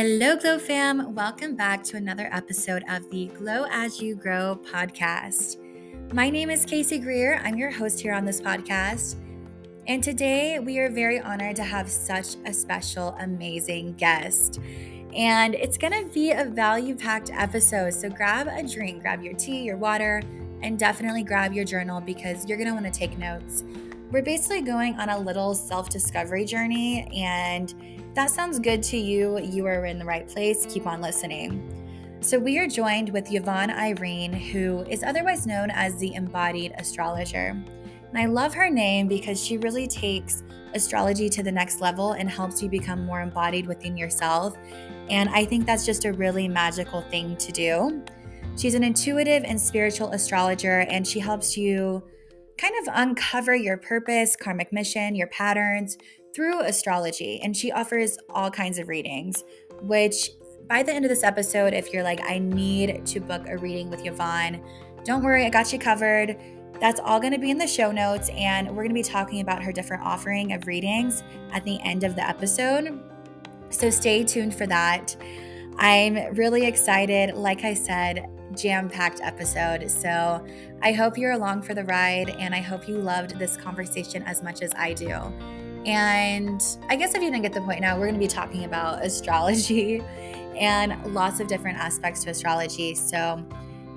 Hello, Glow fam. Welcome back to another episode of the Glow As You Grow podcast. My name is Kaci Greer. I'm your host here on this podcast. And today we are very honored to have such a special, amazing guest. And it's going to be a value packed episode. So grab a drink, grab your tea, your water, and definitely grab your journal because you're going to want to take notes. We're basically going on a little self discovery journey and that sounds good to you, you are in the right place. Keep on listening. So, we are joined with Yvonne Irene, who is otherwise known as the embodied astrologer. And I love her name because she really takes astrology to the next level and helps you become more embodied within yourself. And I think that's just a really magical thing to do. She's an intuitive and spiritual astrologer, and she helps you kind of uncover your purpose, karmic mission, your patterns, through astrology, and she offers all kinds of readings, which by the end of this episode, if you're like, I need to book a reading with Yvonne, don't worry, I got you covered. That's all going to be in the show notes, and we're going to be talking about her different offering of readings at the end of the episode. So stay tuned for that. I'm really excited. Like I said, jam packed episode. So I hope you're along for the ride, and I hope you loved this conversation as much as I do. And I guess if you didn't get the point now, we're going to be talking about astrology and lots of different aspects to astrology. So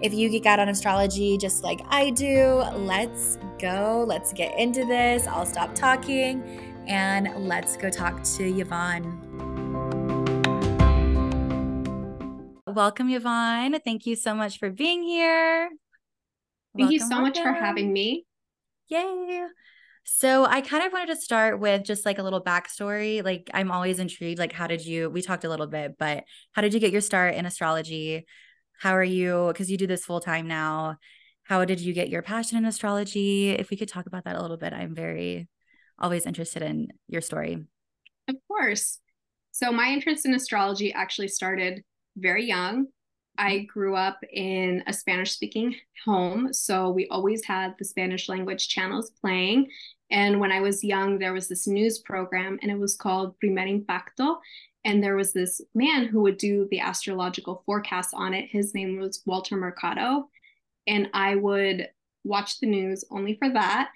if you geek out on astrology just like I do, let's go. Let's get into this. I'll stop talking and let's go talk to Yvonne. Welcome, Yvonne. Thank you so much for being here. Thank welcome, you so welcome. much for having me. Yay. So I kind of wanted to start with just like a little backstory. Like I'm always intrigued. Like, how did you? We talked a little bit, but how did you get your start in astrology? How are you? Because you do this full time now. How did you get your passion in astrology? If we could talk about that a little bit, I'm very always interested in your story. Of course. So my interest in astrology actually started very young. I mm-hmm. grew up in a Spanish speaking home. So we always had the Spanish language channels playing. And when I was young, there was this news program and it was called Primer Impacto. And there was this man who would do the astrological forecast on it. His name was Walter Mercado. And I would watch the news only for that.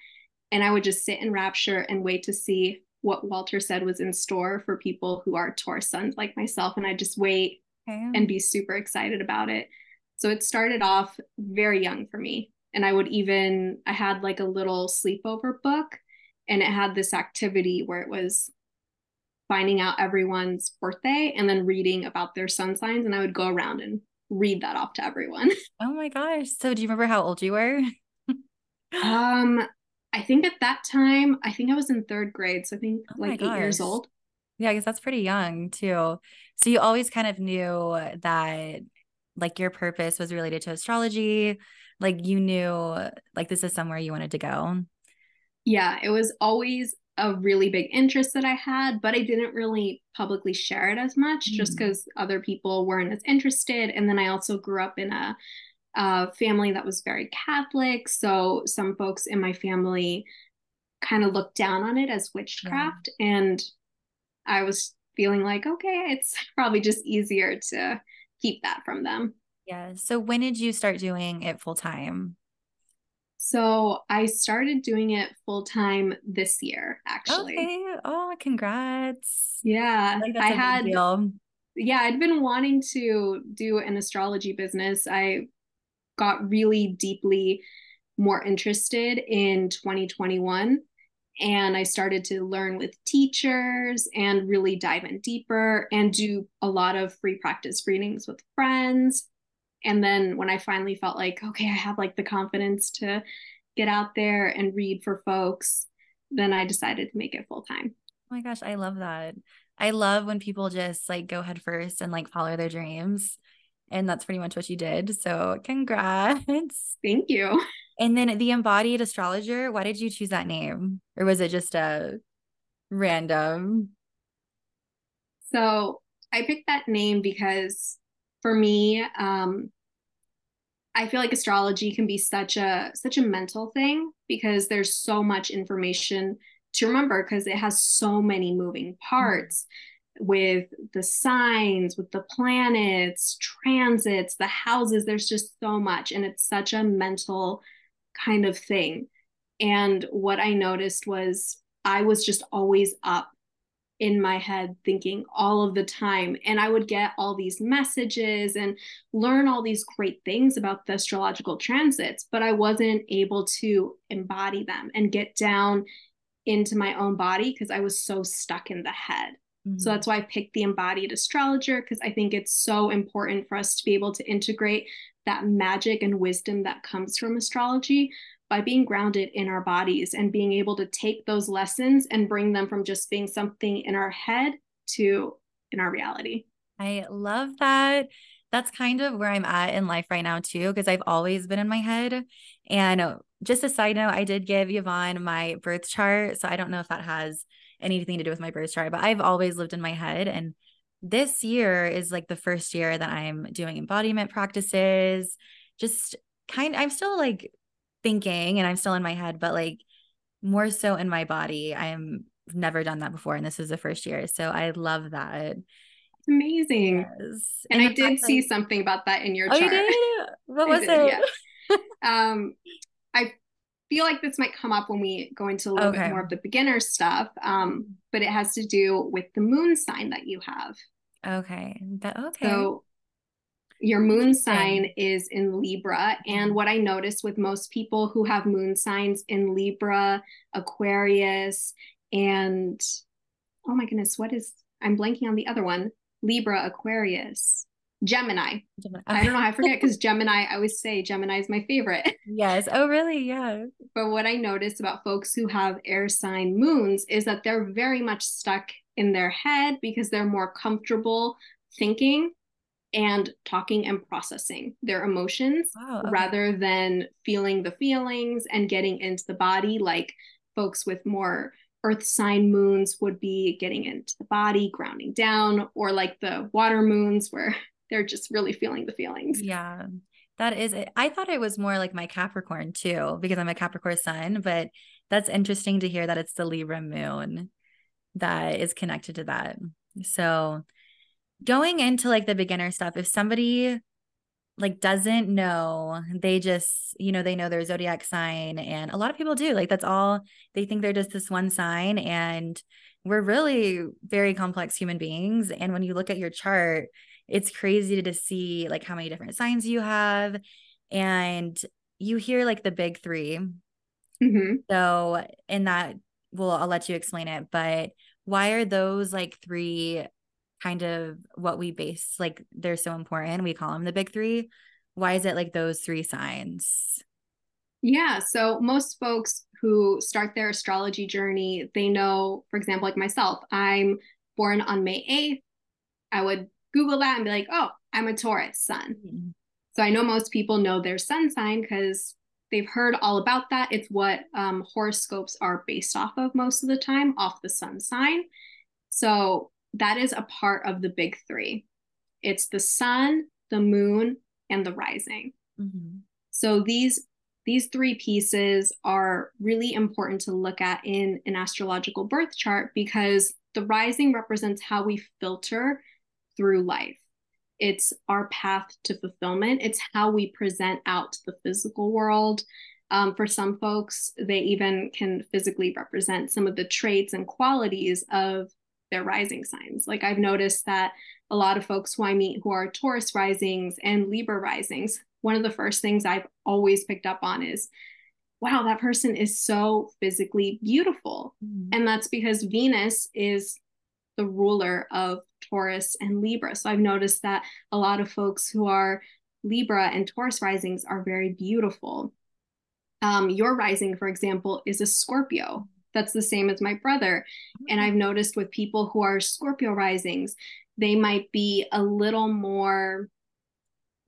And I would just sit in rapture and wait to see what Walter said was in store for people who are Taurus suns like myself. And I just wait okay. and be super excited about it. So it started off very young for me. And I would even, I had like a little sleepover book and it had this activity where it was finding out everyone's birthday and then reading about their sun signs. And I would go around and read that off to everyone. Oh my gosh. So do you remember how old you were? um, I think at that time, I think I was in third grade. So I think oh like eight gosh. years old. Yeah, I guess that's pretty young too. So you always kind of knew that like your purpose was related to astrology. Like you knew like this is somewhere you wanted to go. Yeah, it was always a really big interest that I had, but I didn't really publicly share it as much mm. just because other people weren't as interested. And then I also grew up in a, a family that was very Catholic. So some folks in my family kind of looked down on it as witchcraft. Yeah. And I was feeling like, okay, it's probably just easier to keep that from them. Yeah. So when did you start doing it full time? So I started doing it full time this year, actually. Okay. Oh, congrats. Yeah. I, I had yeah, I'd been wanting to do an astrology business. I got really deeply more interested in 2021 and I started to learn with teachers and really dive in deeper and do a lot of free practice readings with friends. And then when I finally felt like, okay, I have like the confidence to get out there and read for folks, then I decided to make it full time. Oh my gosh, I love that. I love when people just like go head first and like follow their dreams. And that's pretty much what you did. So, congrats. Thank you. And then the embodied astrologer, why did you choose that name? Or was it just a random? So I picked that name because for me, um, I feel like astrology can be such a such a mental thing because there's so much information to remember because it has so many moving parts. with the signs, with the planets, transits, the houses. There's just so much. And it's such a mental kind of thing. And what I noticed was I was just always up in my head thinking all of the time. And I would get all these messages and learn all these great things about the astrological transits, but I wasn't able to embody them and get down into my own body because I was so stuck in the head. Mm-hmm. So that's why I picked the embodied astrologer because I think it's so important for us to be able to integrate that magic and wisdom that comes from astrology by being grounded in our bodies and being able to take those lessons and bring them from just being something in our head to in our reality. I love that. That's kind of where I'm at in life right now, too, because I've always been in my head. And uh, just a side note, I did give Yvonne my birth chart. So I don't know if that has anything to do with my birth chart, but I've always lived in my head. And this year is like the first year that I'm doing embodiment practices. Just kind I'm still like thinking and I'm still in my head, but like more so in my body. I am never done that before. And this is the first year. So I love that. It's amazing. Yes. And, and I did see like, something about that in your oh, chart. You did? What was it? Yeah. um I feel like this might come up when we go into a little okay. bit more of the beginner stuff. Um, but it has to do with the moon sign that you have. Okay. That okay. So your moon sign is in Libra. And what I notice with most people who have moon signs in Libra, Aquarius, and oh my goodness, what is I'm blanking on the other one Libra, Aquarius, Gemini. Gemini. I don't know. I forget because Gemini, I always say Gemini is my favorite. Yes. Oh, really? Yeah. But what I notice about folks who have air sign moons is that they're very much stuck in their head because they're more comfortable thinking and talking and processing their emotions wow, okay. rather than feeling the feelings and getting into the body like folks with more earth sign moons would be getting into the body grounding down or like the water moons where they're just really feeling the feelings yeah that is it i thought it was more like my capricorn too because i'm a capricorn sun but that's interesting to hear that it's the libra moon that is connected to that so going into like the beginner stuff, if somebody like doesn't know, they just, you know, they know their zodiac sign. And a lot of people do. Like that's all they think they're just this one sign. And we're really very complex human beings. And when you look at your chart, it's crazy to see like how many different signs you have. And you hear like the big 3 mm-hmm. So, in that, well, I'll let you explain it, but why are those like three kind of what we base like they're so important we call them the big three. Why is it like those three signs? Yeah so most folks who start their astrology journey they know for example like myself i'm born on may 8th i would google that and be like oh i'm a taurus sun. Mm-hmm. so i know most people know their sun sign because they've heard all about that. It's what um, horoscopes are based off of most of the time off the sun sign. So that is a part of the big three. It's the sun the moon and the rising. Mm-hmm. so these these three pieces are really important to look at in an astrological birth chart because the rising represents how we filter through life. It's our path to fulfillment. It's how we present out to the physical world. Um, for some folks they even can physically represent some of the traits and qualities of their rising signs. Like I've noticed that a lot of folks who I meet who are Taurus risings and Libra risings, one of the first things I've always picked up on is, wow, that person is so physically beautiful. Mm-hmm. And that's because Venus is the ruler of Taurus and Libra. So I've noticed that a lot of folks who are Libra and Taurus risings are very beautiful. Um, your rising, for example, is a Scorpio that's the same as my brother. And I've noticed with people who are Scorpio risings, they might be a little more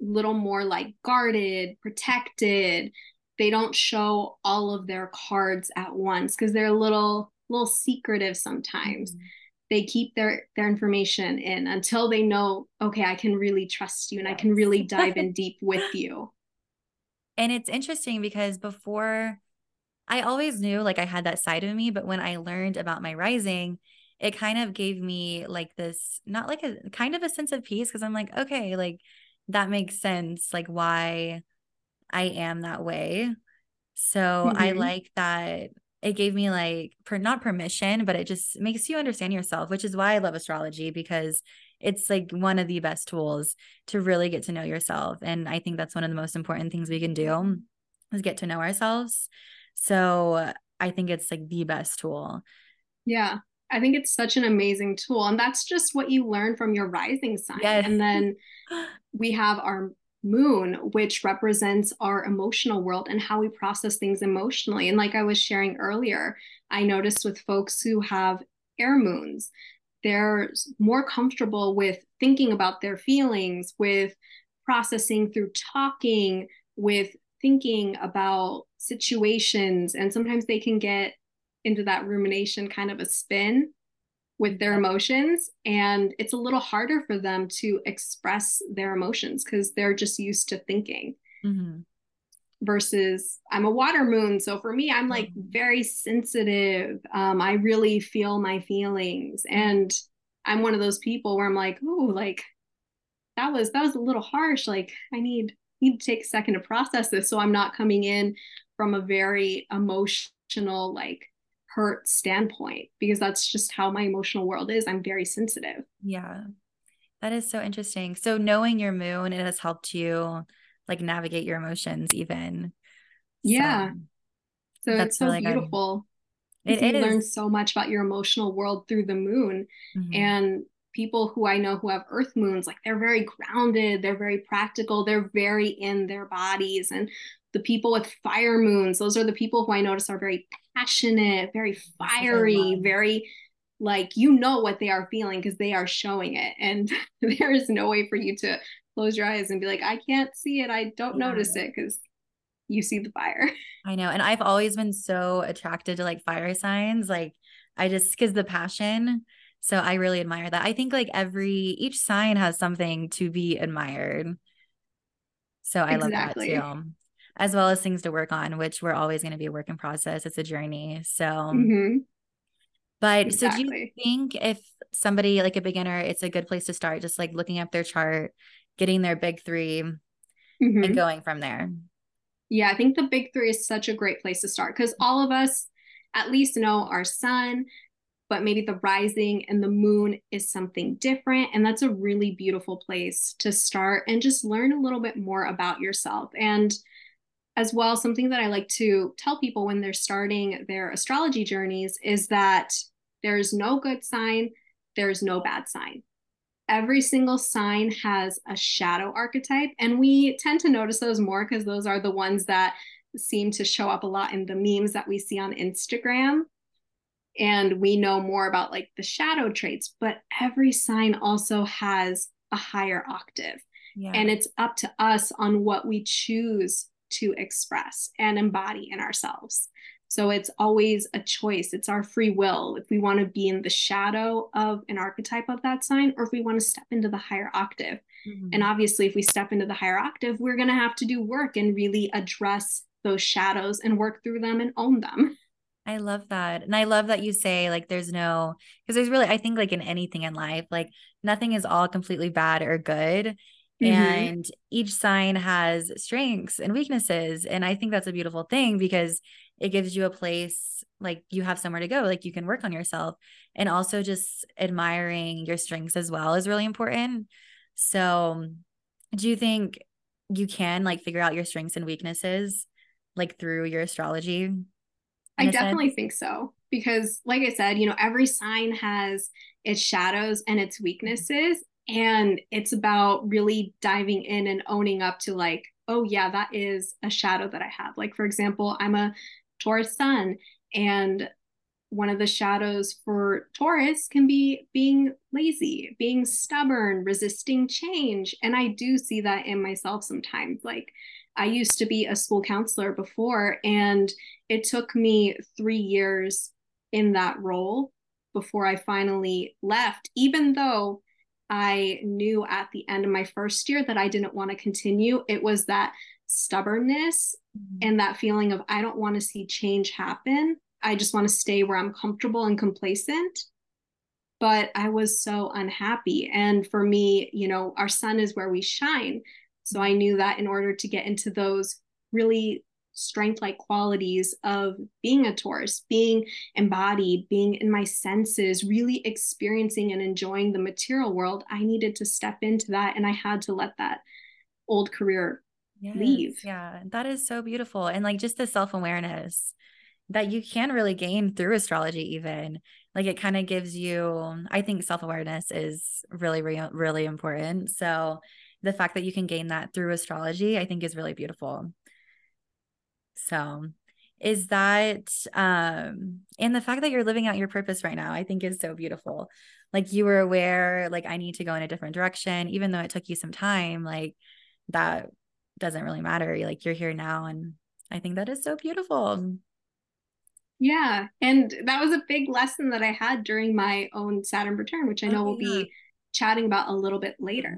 little more like guarded, protected. They don't show all of their cards at once because they're a little little secretive sometimes. Mm-hmm. They keep their their information in until they know, okay, I can really trust you and yes. I can really dive in deep with you. And it's interesting because before I always knew like I had that side of me, but when I learned about my rising, it kind of gave me like this, not like a kind of a sense of peace because I'm like, okay, like that makes sense, like why I am that way. So mm-hmm. I like that it gave me like per, not permission, but it just makes you understand yourself, which is why I love astrology because it's like one of the best tools to really get to know yourself. And I think that's one of the most important things we can do is get to know ourselves. So I think it's like the best tool. Yeah. I think it's such an amazing tool. And that's just what you learn from your rising sign. Yes. And then we have our moon, which represents our emotional world and how we process things emotionally. And like I was sharing earlier, I noticed with folks who have air moons, they're more comfortable with thinking about their feelings, with processing through talking, with thinking about situations. And sometimes they can get into that rumination kind of a spin with their emotions and it's a little harder for them to express their emotions because they're just used to thinking mm-hmm. versus i'm a water moon so for me i'm like mm-hmm. very sensitive um, i really feel my feelings and i'm one of those people where i'm like oh like that was that was a little harsh like i need need to take a second to process this so i'm not coming in from a very emotional like hurt standpoint because that's just how my emotional world is. I'm very sensitive. Yeah. That is so interesting. So knowing your moon, it has helped you like navigate your emotions even. Yeah. So, so it's so really beautiful. It, you learn so much about your emotional world through the moon. Mm-hmm. And people who I know who have earth moons, like they're very grounded, they're very practical, they're very in their bodies. And the people with fire moons those are the people who i notice are very passionate very fiery very like you know what they are feeling because they are showing it. And there is no way for you to close your eyes and be like i can't see it. I don't yeah. notice it because you see the fire. I know. And i've always been so attracted to like fire signs. Like i just because the passion so i really admire that i think like every each sign has something to be admired so i exactly. love that too as well as things to work on, which we're always going to be a work in process. It's a journey. So, mm-hmm. but exactly. so do you think if somebody like a beginner, it's a good place to start, just like looking up their chart, getting their big 3 mm-hmm. and going from there? Yeah, I think the big three is such a great place to start because all of us at least know our sun, but maybe the rising and the moon is something different. And that's a really beautiful place to start and just learn a little bit more about yourself. And as well, something that I like to tell people when they're starting their astrology journeys is that there's no good sign, there's no bad sign. Every single sign has a shadow archetype, and we tend to notice those more because those are the ones that seem to show up a lot in the memes that we see on Instagram. And we know more about like the shadow traits, but every sign also has a higher octave. Yeah. And it's up to us on what we choose to express and embody in ourselves. So it's always a choice. It's our free will if we want to be in the shadow of an archetype of that sign or if we want to step into the higher octave. Mm-hmm. And obviously, if we step into the higher octave, we're going to have to do work and really address those shadows and work through them and own them. I love that. And I love that you say like there's no because there's really I think like in anything in life, like nothing is all completely bad or good. Mm-hmm. And each sign has strengths and weaknesses. And I think that's a beautiful thing because it gives you a place like you have somewhere to go, like you can work on yourself. And also just admiring your strengths as well is really important. So, do you think you can like figure out your strengths and weaknesses like through your astrology? I definitely think so because like I said, you know, every sign has its shadows and its weaknesses and it's about really diving in and owning up to like oh yeah that is a shadow that i have. Like for example i'm a taurus sun and one of the shadows for taurus can be being lazy being stubborn resisting change and i do see that in myself sometimes. Like i used to be a school counselor before and it took me three years in that role before i finally left even though I knew at the end of my first year that I didn't want to continue. It was that stubbornness mm-hmm. and that feeling of I don't want to see change happen. I just want to stay where I'm comfortable and complacent. but I was so unhappy. And for me, you know, our sun is where we shine. So I knew that in order to get into those really strength like qualities of being a Taurus, being embodied, being in my senses, really experiencing and enjoying the material world, I needed to step into that and I had to let that old career yes, leave. Yeah, that is so beautiful. And like just the self awareness that you can really gain through astrology, even like it kind of gives you, I think self awareness is really, really, really important. So the fact that you can gain that through astrology, I think is really beautiful. So is that um and the fact that you're living out your purpose right now, I think is so beautiful. Like you were aware, like I need to go in a different direction, even though it took you some time, like that doesn't really matter. Like you're here now. And I think that is so beautiful. Yeah. And that was a big lesson that I had during my own Saturn return, which I know oh, we'll yeah. be chatting about a little bit later.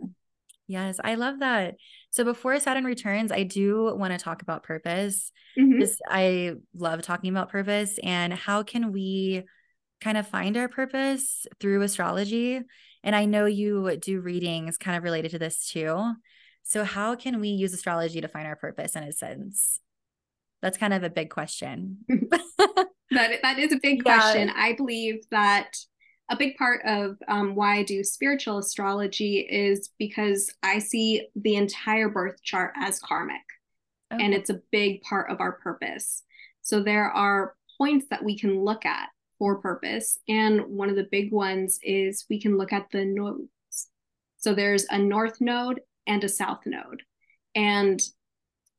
Yes, I love that. So before Saturn returns, I do want to talk about purpose. Mm-hmm. Just I love talking about purpose and how can we kind of find our purpose through astrology. And I know you do readings kind of related to this too. So how can we use astrology to find our purpose in a sense? That's kind of a big question. that that is a big question. I believe that a big part of um, why I do spiritual astrology is because I see the entire birth chart as karmic, okay. and it's a big part of our purpose. So there are points that we can look at for purpose, and one of the big ones is we can look at the nodes. So there's a north node and a south node, and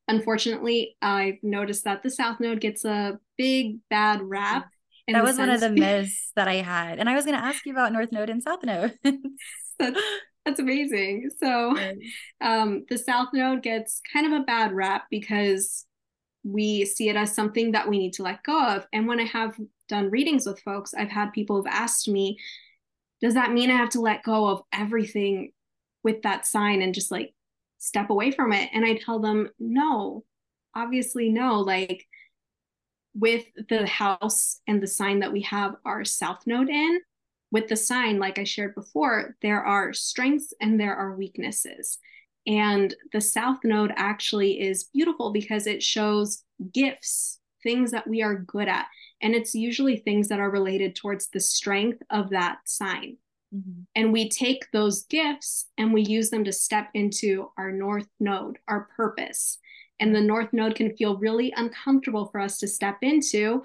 unfortunately, I've noticed that the South Node gets a big bad rap. That was one of the myths that I had. And I was going to ask you about North Node and South Node. that's, that's amazing. So, um, the South Node gets kind of a bad rap because we see it as something that we need to let go of. And when I have done readings with folks, I've had people who've asked me, does that mean I have to let go of everything with that sign and just like step away from it and i tell them no obviously no like with the house and the sign that we have our south node in with the sign like i shared before there are strengths and there are weaknesses and the south node actually is beautiful because it shows gifts things that we are good at and it's usually things that are related towards the strength of that sign Mm-hmm. And we take those gifts and we use them to step into our North Node, our purpose. And the North Node can feel really uncomfortable for us to step into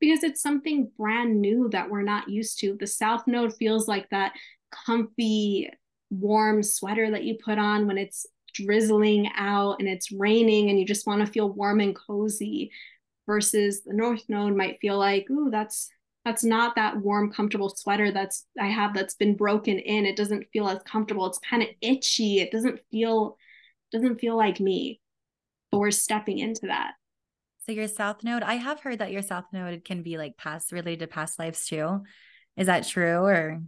because it's something brand new that we're not used to. The South Node feels like that comfy, warm sweater that you put on when it's drizzling out and it's raining and you just want to feel warm and cozy versus the North Node might feel like, ooh, that's that's not that warm comfortable sweater that's i have that's been broken in. It doesn't feel as comfortable. It's kind of itchy. It doesn't feel doesn't feel like me but we're stepping into that so your south node i have heard that your south node can be like past related to past lives too is that true or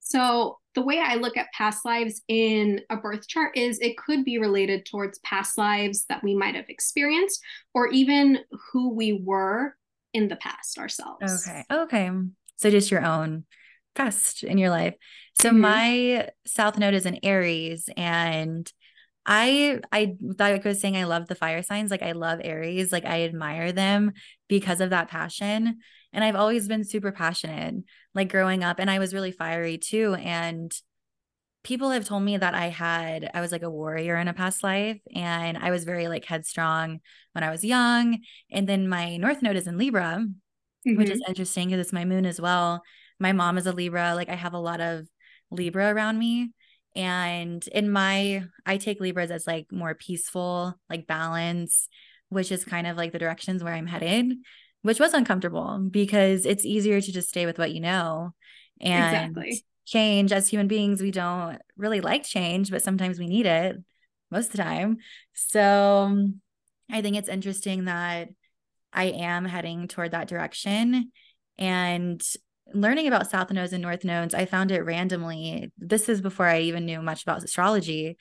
so the way i look at past lives in a birth chart is it could be related towards past lives that we might have experienced or even who we were in the past ourselves. Okay. Okay. So just your own past in your life. So mm-hmm. my south node is in Aries and I I like I was saying I love the fire signs. Like I love Aries. Like I admire them because of that passion. And I've always been super passionate, like growing up. And I was really fiery too. And people have told me that I had, I was like a warrior in a past life and I was very like headstrong when I was young. And then my North Node is in Libra, mm-hmm. which is mm-hmm. interesting because it's my moon as well. My mom is a Libra. Like I have a lot of Libra around me. And in my, I take Libras as like more peaceful, like balance, which is kind of like the directions where I'm headed, which was uncomfortable because it's easier to just stay with what you know. And exactly. change. As human beings we don't really like change but sometimes we need it most of the time. So i think it's interesting that i am heading toward that direction. And learning about south nodes and north nodes i found it randomly this is before i even knew much about astrology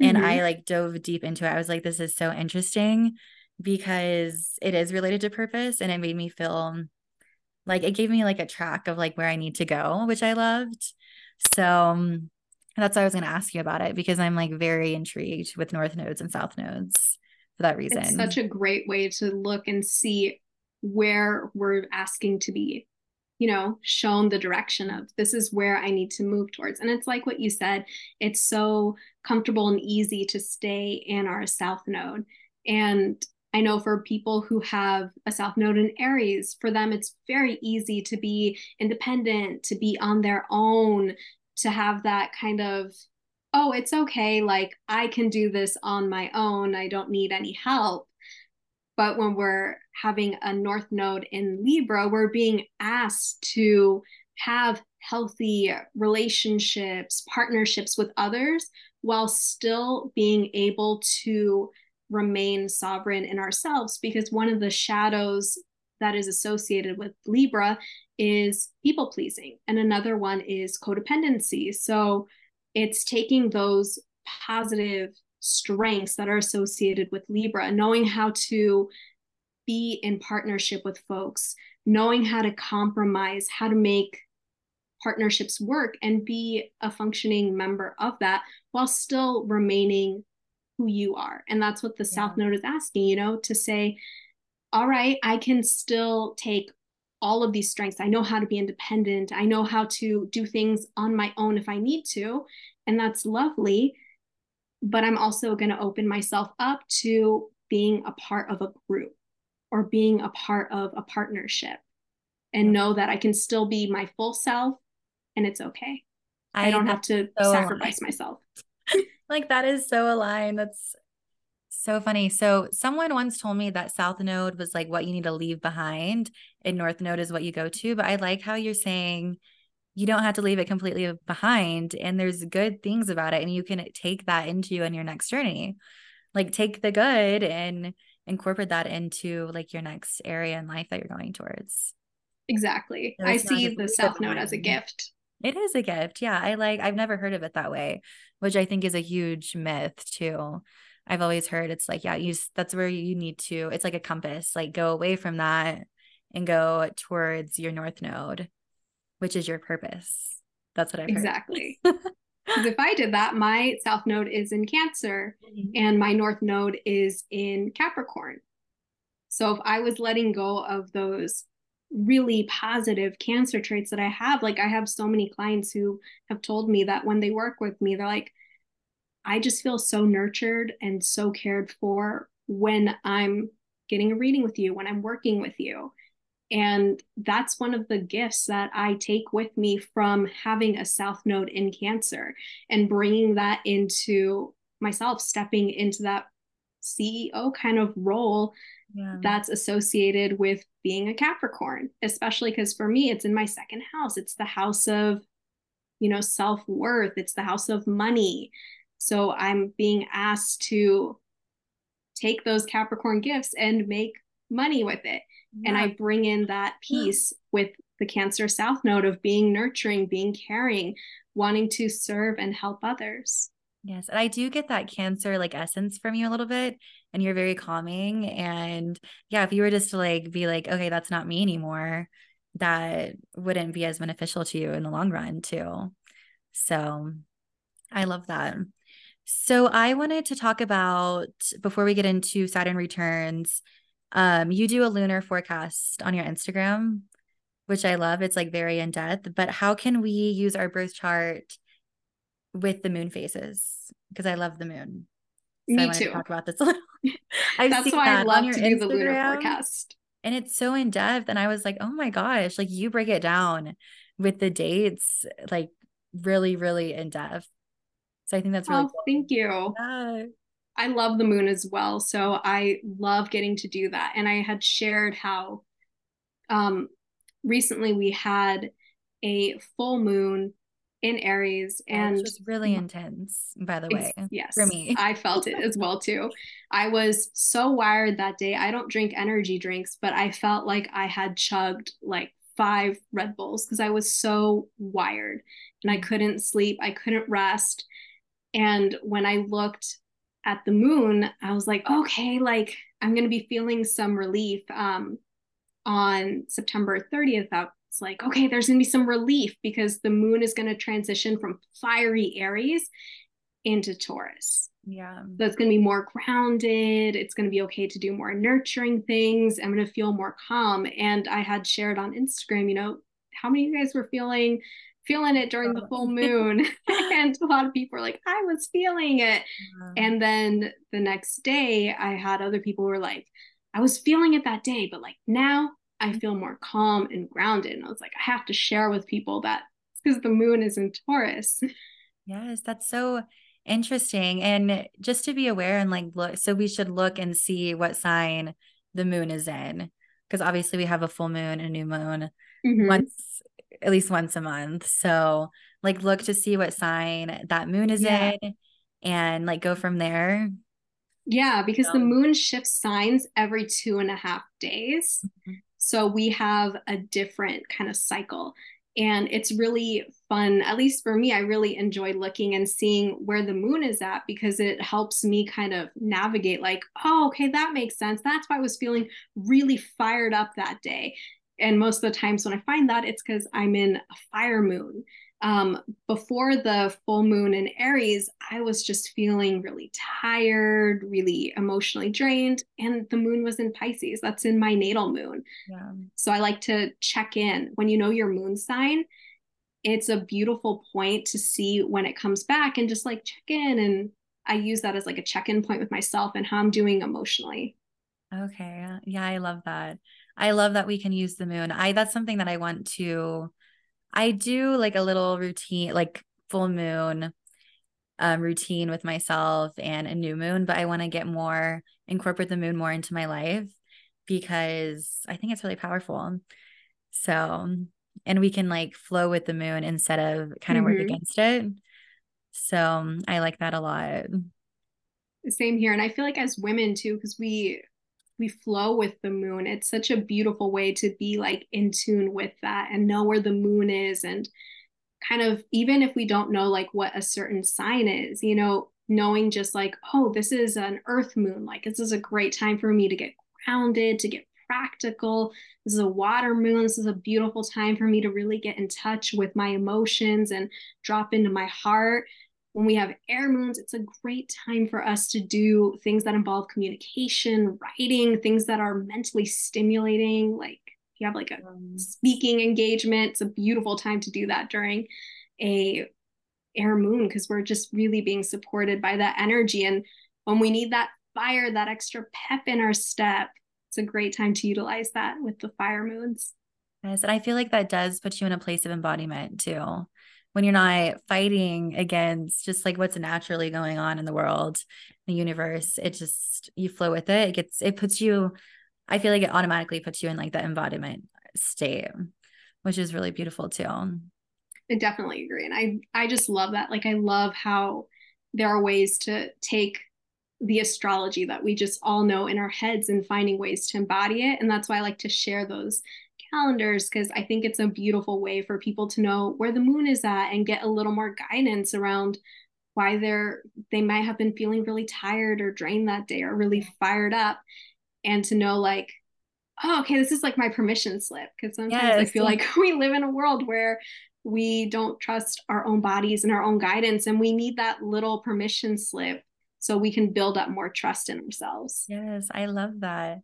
and mm-hmm. i like dove deep into it i was like this is so interesting because it is related to purpose and it made me feel like it gave me like a track of like where I need to go, which I loved. So um, that's why I was going to ask you about it because I'm like very intrigued with north nodes and south nodes for that reason. It's such a great way to look and see where we're asking to be you know shown the direction of this is where i need to move towards. And it's like what you said it's so comfortable and easy to stay in our south node. And i know for people who have a south node in aries for them it's very easy to be independent to be on their own to have that kind of oh it's okay like i can do this on my own i don't need any help but when we're having a North Node in Libra, we're being asked to have healthy relationships, partnerships with others, while still being able to remain sovereign in ourselves. Because one of the shadows that is associated with Libra is people pleasing, and another one is codependency. So it's taking those positive strengths that are associated with Libra, knowing how to be in partnership with folks, knowing how to compromise, how to make partnerships work and be a functioning member of that while still remaining who you are. And that's what the yeah. South Node is asking, you know, to say, all right, I can still take all of these strengths. I know how to be independent. I know how to do things on my own if I need to. And that's lovely but I'm also going to open myself up to being a part of a group or being a part of a partnership and know that I can still be my full self and it's okay. I, I don't have to so sacrifice aligned. myself. like that is so aligned. That's so funny. So someone once told me that South Node was like what you need to leave behind and North Node is what you go to. But I like how you're saying you don't have to leave it completely behind and there's good things about it and you can take that into you in your next journey. Like take the good and incorporate that into like your next area in life that you're going towards. Exactly. I see the south node as a gift. It is a gift yeah. I like i've never heard of it that way which i think is a huge myth too. I've always heard it's like yeah you that's where you need to it's like a compass like go away from that and go towards your north node which is your purpose. That's what I exactly. Because if I did that, my south node is in Cancer mm-hmm. and my north node is in Capricorn. So if I was letting go of those really positive cancer traits that I have, like I have so many clients who have told me that when they work with me, they're like, I just feel so nurtured and so cared for when I'm getting a reading with you, when I'm working with you. And that's one of the gifts that I take with me from having a South Node in Cancer and bringing that into myself, stepping into that CEO kind of role yeah. that's associated with being a Capricorn, especially because for me, it's in my second house. It's the house of, you know, self worth, it's the house of money. So I'm being asked to take those Capricorn gifts and make money with it and I bring in that piece with the Cancer South Node of being nurturing, being caring, wanting to serve and help others. Yes. And I do get that cancer like essence from you a little bit. And you're very calming. And yeah, if you were just to like be like, okay, that's not me anymore, that wouldn't be as beneficial to you in the long run, too. So I love that. So I wanted to talk about before we get into Saturn returns, um, you do a lunar forecast on your Instagram, which I love. It's like very in depth. But how can we use our birth chart with the moon phases? Because I love the moon. So Me too. To talk about this a little. That's why that I love to Instagram, do the lunar forecast. And it's so in depth. And I was like, oh my gosh, like you break it down with the dates, like really, really in depth. So I think that's really oh, cool. thank you. Yeah. I love the moon as well. So I love getting to do that. And I had shared how um, recently we had a full moon in Aries and it was really intense, by the way. Yes. For me. I felt it as well too. I was so wired that day. I don't drink energy drinks, but I felt like I had chugged like five Red Bulls because I was so wired and I mm. couldn't sleep. I couldn't rest. And when I looked at the moon, I was like, okay, like I'm going to be feeling some relief. Um, on September 30th, I was like, okay, there's going to be some relief because the moon is going to transition from fiery Aries into Taurus. Yeah. So it's going to be more grounded. It's going to be okay to do more nurturing things. I'm going to feel more calm. And I had shared on Instagram, you know, how many of you guys were feeling feeling it during the full moon and a lot of people were like i was feeling it yeah. and then the next day i had other people who were like i was feeling it that day but like now i mm-hmm. feel more calm and grounded and i was like i have to share with people that because the moon is in taurus yes that's so interesting and just to be aware and like look so we should look and see what sign the moon is in because obviously we have a full moon and a new moon mm-hmm. once at least once a month. So like look to see what sign that moon is yeah. in and like go from there. Yeah, because so. the moon shifts signs every two and a half days. Mm-hmm. So we have a different kind of cycle. And it's really fun, at least for me, I really enjoy looking and seeing where the moon is at because it helps me kind of navigate, like, oh, okay, that makes sense. That's why I was feeling really fired up that day and most of the times when I find that, it's because I'm in a fire moon. Um, before the full moon in Aries, I was just feeling really tired, really emotionally drained, and the moon was in Pisces. That's in my natal moon. Yeah. So I like to check in when you know your moon sign. It's a beautiful point to see when it comes back and just like check in. And I use that as like a check in point with myself and how I'm doing emotionally. Okay. Yeah, I love that. I love that we can use the moon. I that's something that I want to I do like a little routine like full moon um, routine with myself and a new moon, but I want to get more incorporate the moon more into my life because I think it's really powerful. So, and we can like flow with the moon instead of kind of mm-hmm. work against it. So, I like that a lot. Same here. And I feel like as women too, because we we flow with the moon. It's such a beautiful way to be like in tune with that and know where the moon is and kind of even if we don't know like what a certain sign is, you know, knowing just like, oh, this is an earth moon, like this is a great time for me to get grounded, to get practical. This is a water moon. This is a beautiful time for me to really get in touch with my emotions and drop into my heart when we have air moons, it's a great time for us to do things that involve communication, writing, things that are mentally stimulating. Like if you have like a um, speaking engagement, it's a beautiful time to do that during a air moon because we're just really being supported by that energy. And when we need that fire, that extra pep in our step, it's a great time to utilize that with the fire moons. Yes, and I feel like that does put you in a place of embodiment too when you're not fighting against just like what's naturally going on in the world, the universe, it just you flow with it. It gets it puts you, I feel like it automatically puts you in like the embodiment state, which is really beautiful too. I definitely agree. And I I just love that. Like I love how there are ways to take the astrology that we just all know in our heads and finding ways to embody it. And that's why I like to share those calendars because I think it's a beautiful way for people to know where the moon is at and get a little more guidance around why they're they might have been feeling really tired or drained that day or really fired up and to know like oh okay this is like my permission slip because sometimes yes. I feel like we live in a world where we don't trust our own bodies and our own guidance and we need that little permission slip so we can build up more trust in ourselves. Yes, I love that.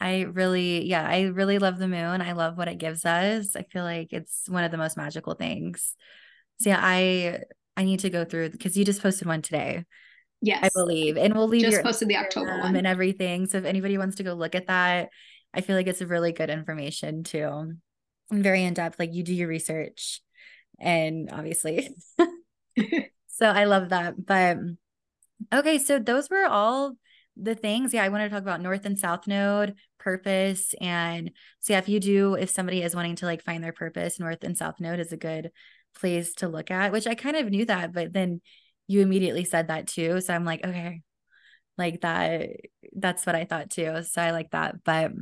I really, yeah, I really love the moon. I love what it gives us. I feel like it's one of the most magical things. So yeah, I I need to go through because you just posted one today. Yes, I believe, and we'll leave just your posted the October one and everything. So if anybody wants to go look at that, I feel like it's a really good information too, and very in depth. Like you do your research, and obviously, so I love that. But okay, so those were all the things. Yeah, I want to talk about North and South Node, purpose. And so, yeah, if you do, if somebody is wanting to like find their purpose, North and South Node is a good place to look at, which I kind of knew that, but then you immediately said that too. So I'm like, okay, like that, that's what I thought too. So I like that. But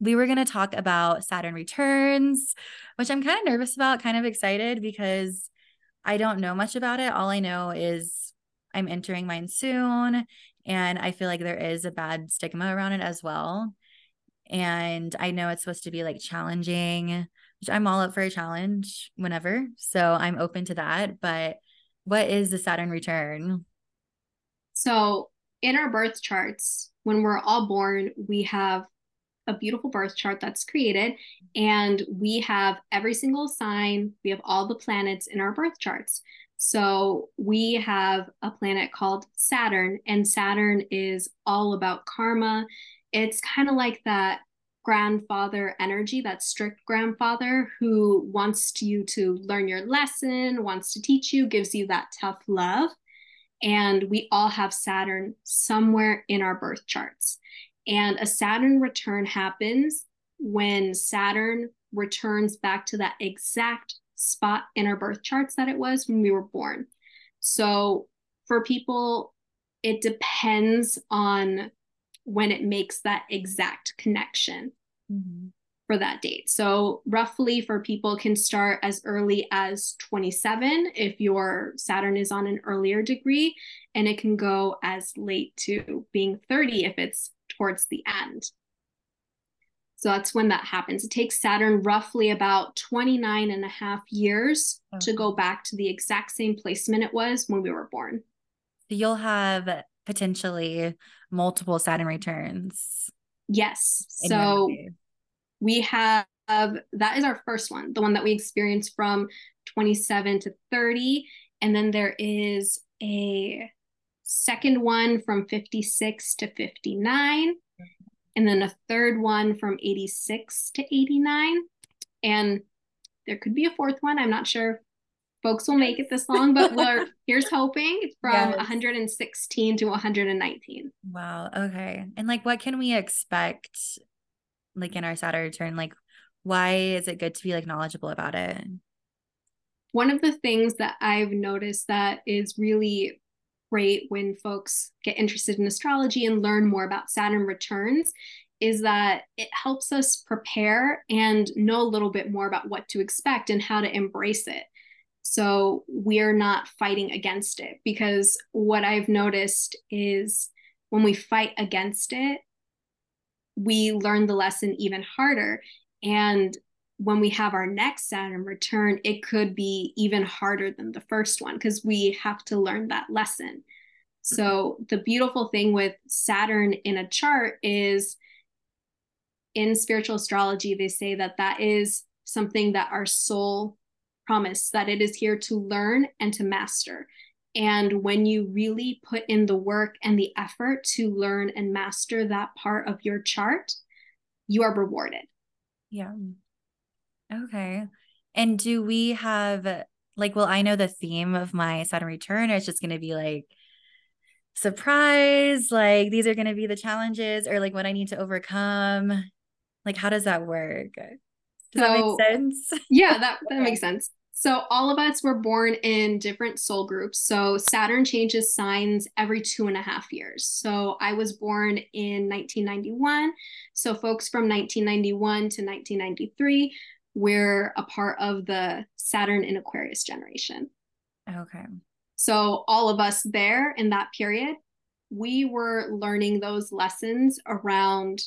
we were going to talk about Saturn returns, which I'm kind of nervous about, kind of excited because I don't know much about it. All I know is I'm entering mine soon. And I feel like there is a bad stigma around it as well And I know it's supposed to be like challenging, which I'm all up for a challenge whenever. So I'm open to that. But what is the Saturn return? So in our birth charts, when we're all born, we have a beautiful birth chart that's created, and we have every single sign, we have all the planets in our birth charts. So we have a planet called Saturn, and Saturn is all about karma. It's kind of like that grandfather energy, that strict grandfather who wants you to learn your lesson, wants to teach you, gives you that tough love. And we all have Saturn somewhere in our birth charts. And a Saturn return happens when Saturn returns back to that exact spot in our birth charts that it was when we were born. So for people, it depends on when it makes that exact connection mm-hmm. for that date. So roughly for people can start as early as 27 if your Saturn is on an earlier degree and it can go as late to being 30 if it's towards the end. So that's when that happens. It takes Saturn roughly about 29 and a half years okay. to go back to the exact same placement it was when we were born. So you'll have potentially multiple Saturn returns. Yes. So we have that is our first one, the one that we experienced from 27 to 30. And then there is a second one from 56 to 59 and then a third one from 86 to 89. And there could be a fourth one. I'm not sure folks will make it this long, but we're here's hoping it's from yes. 116 to 119. Wow. Okay. And like what can we expect like in our Saturn return? Like why is it good to be like knowledgeable about it? One of the things that I've noticed that is really great when folks get interested in astrology and learn more about Saturn returns is that it helps us prepare and know a little bit more about what to expect and how to embrace it. So we're not fighting against it because what I've noticed is when we fight against it, we learn the lesson even harder. And when we have our next Saturn return, it could be even harder than the first one because we have to learn that lesson. Mm-hmm. So, the beautiful thing with Saturn in a chart is in spiritual astrology, they say that that is something that our soul promised, that it is here to learn and to master. And when you really put in the work and the effort to learn and master that part of your chart, you are rewarded. Yeah. Okay. And do we have like well I know the theme of my Saturn return is just going to be like surprise like these are going to be the challenges or like what I need to overcome. Like how does that work? Does so, that make sense? Yeah, that that makes sense. So all of us were born in different soul groups. So Saturn changes signs every two and a half years. So I was born in 1991. So folks from 1991 to 1993 we're a part of the Saturn in Aquarius generation. Okay. So all of us there in that period, we were learning those lessons around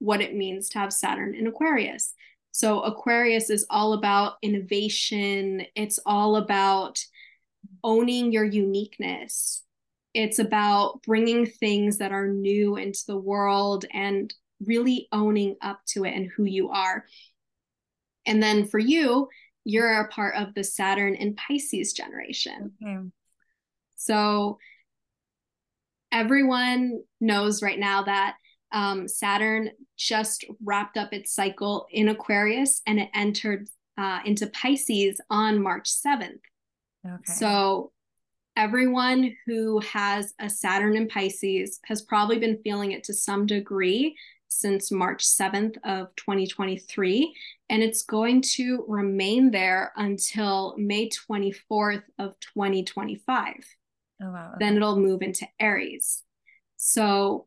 what it means to have Saturn in Aquarius. So Aquarius is all about innovation, it's all about owning your uniqueness. It's about bringing things that are new into the world and really owning up to it and who you are. And then for you, you're a part of the Saturn and Pisces generation. So everyone knows right now that um, Saturn just wrapped up its cycle in Aquarius and it entered uh, into Pisces on March 7th. Okay. So everyone who has a Saturn in Pisces has probably been feeling it to some degree since March 7th of 2023 and it's going to remain there until May 24th of 2025. Oh wow. Okay. Then it'll move into Aries. So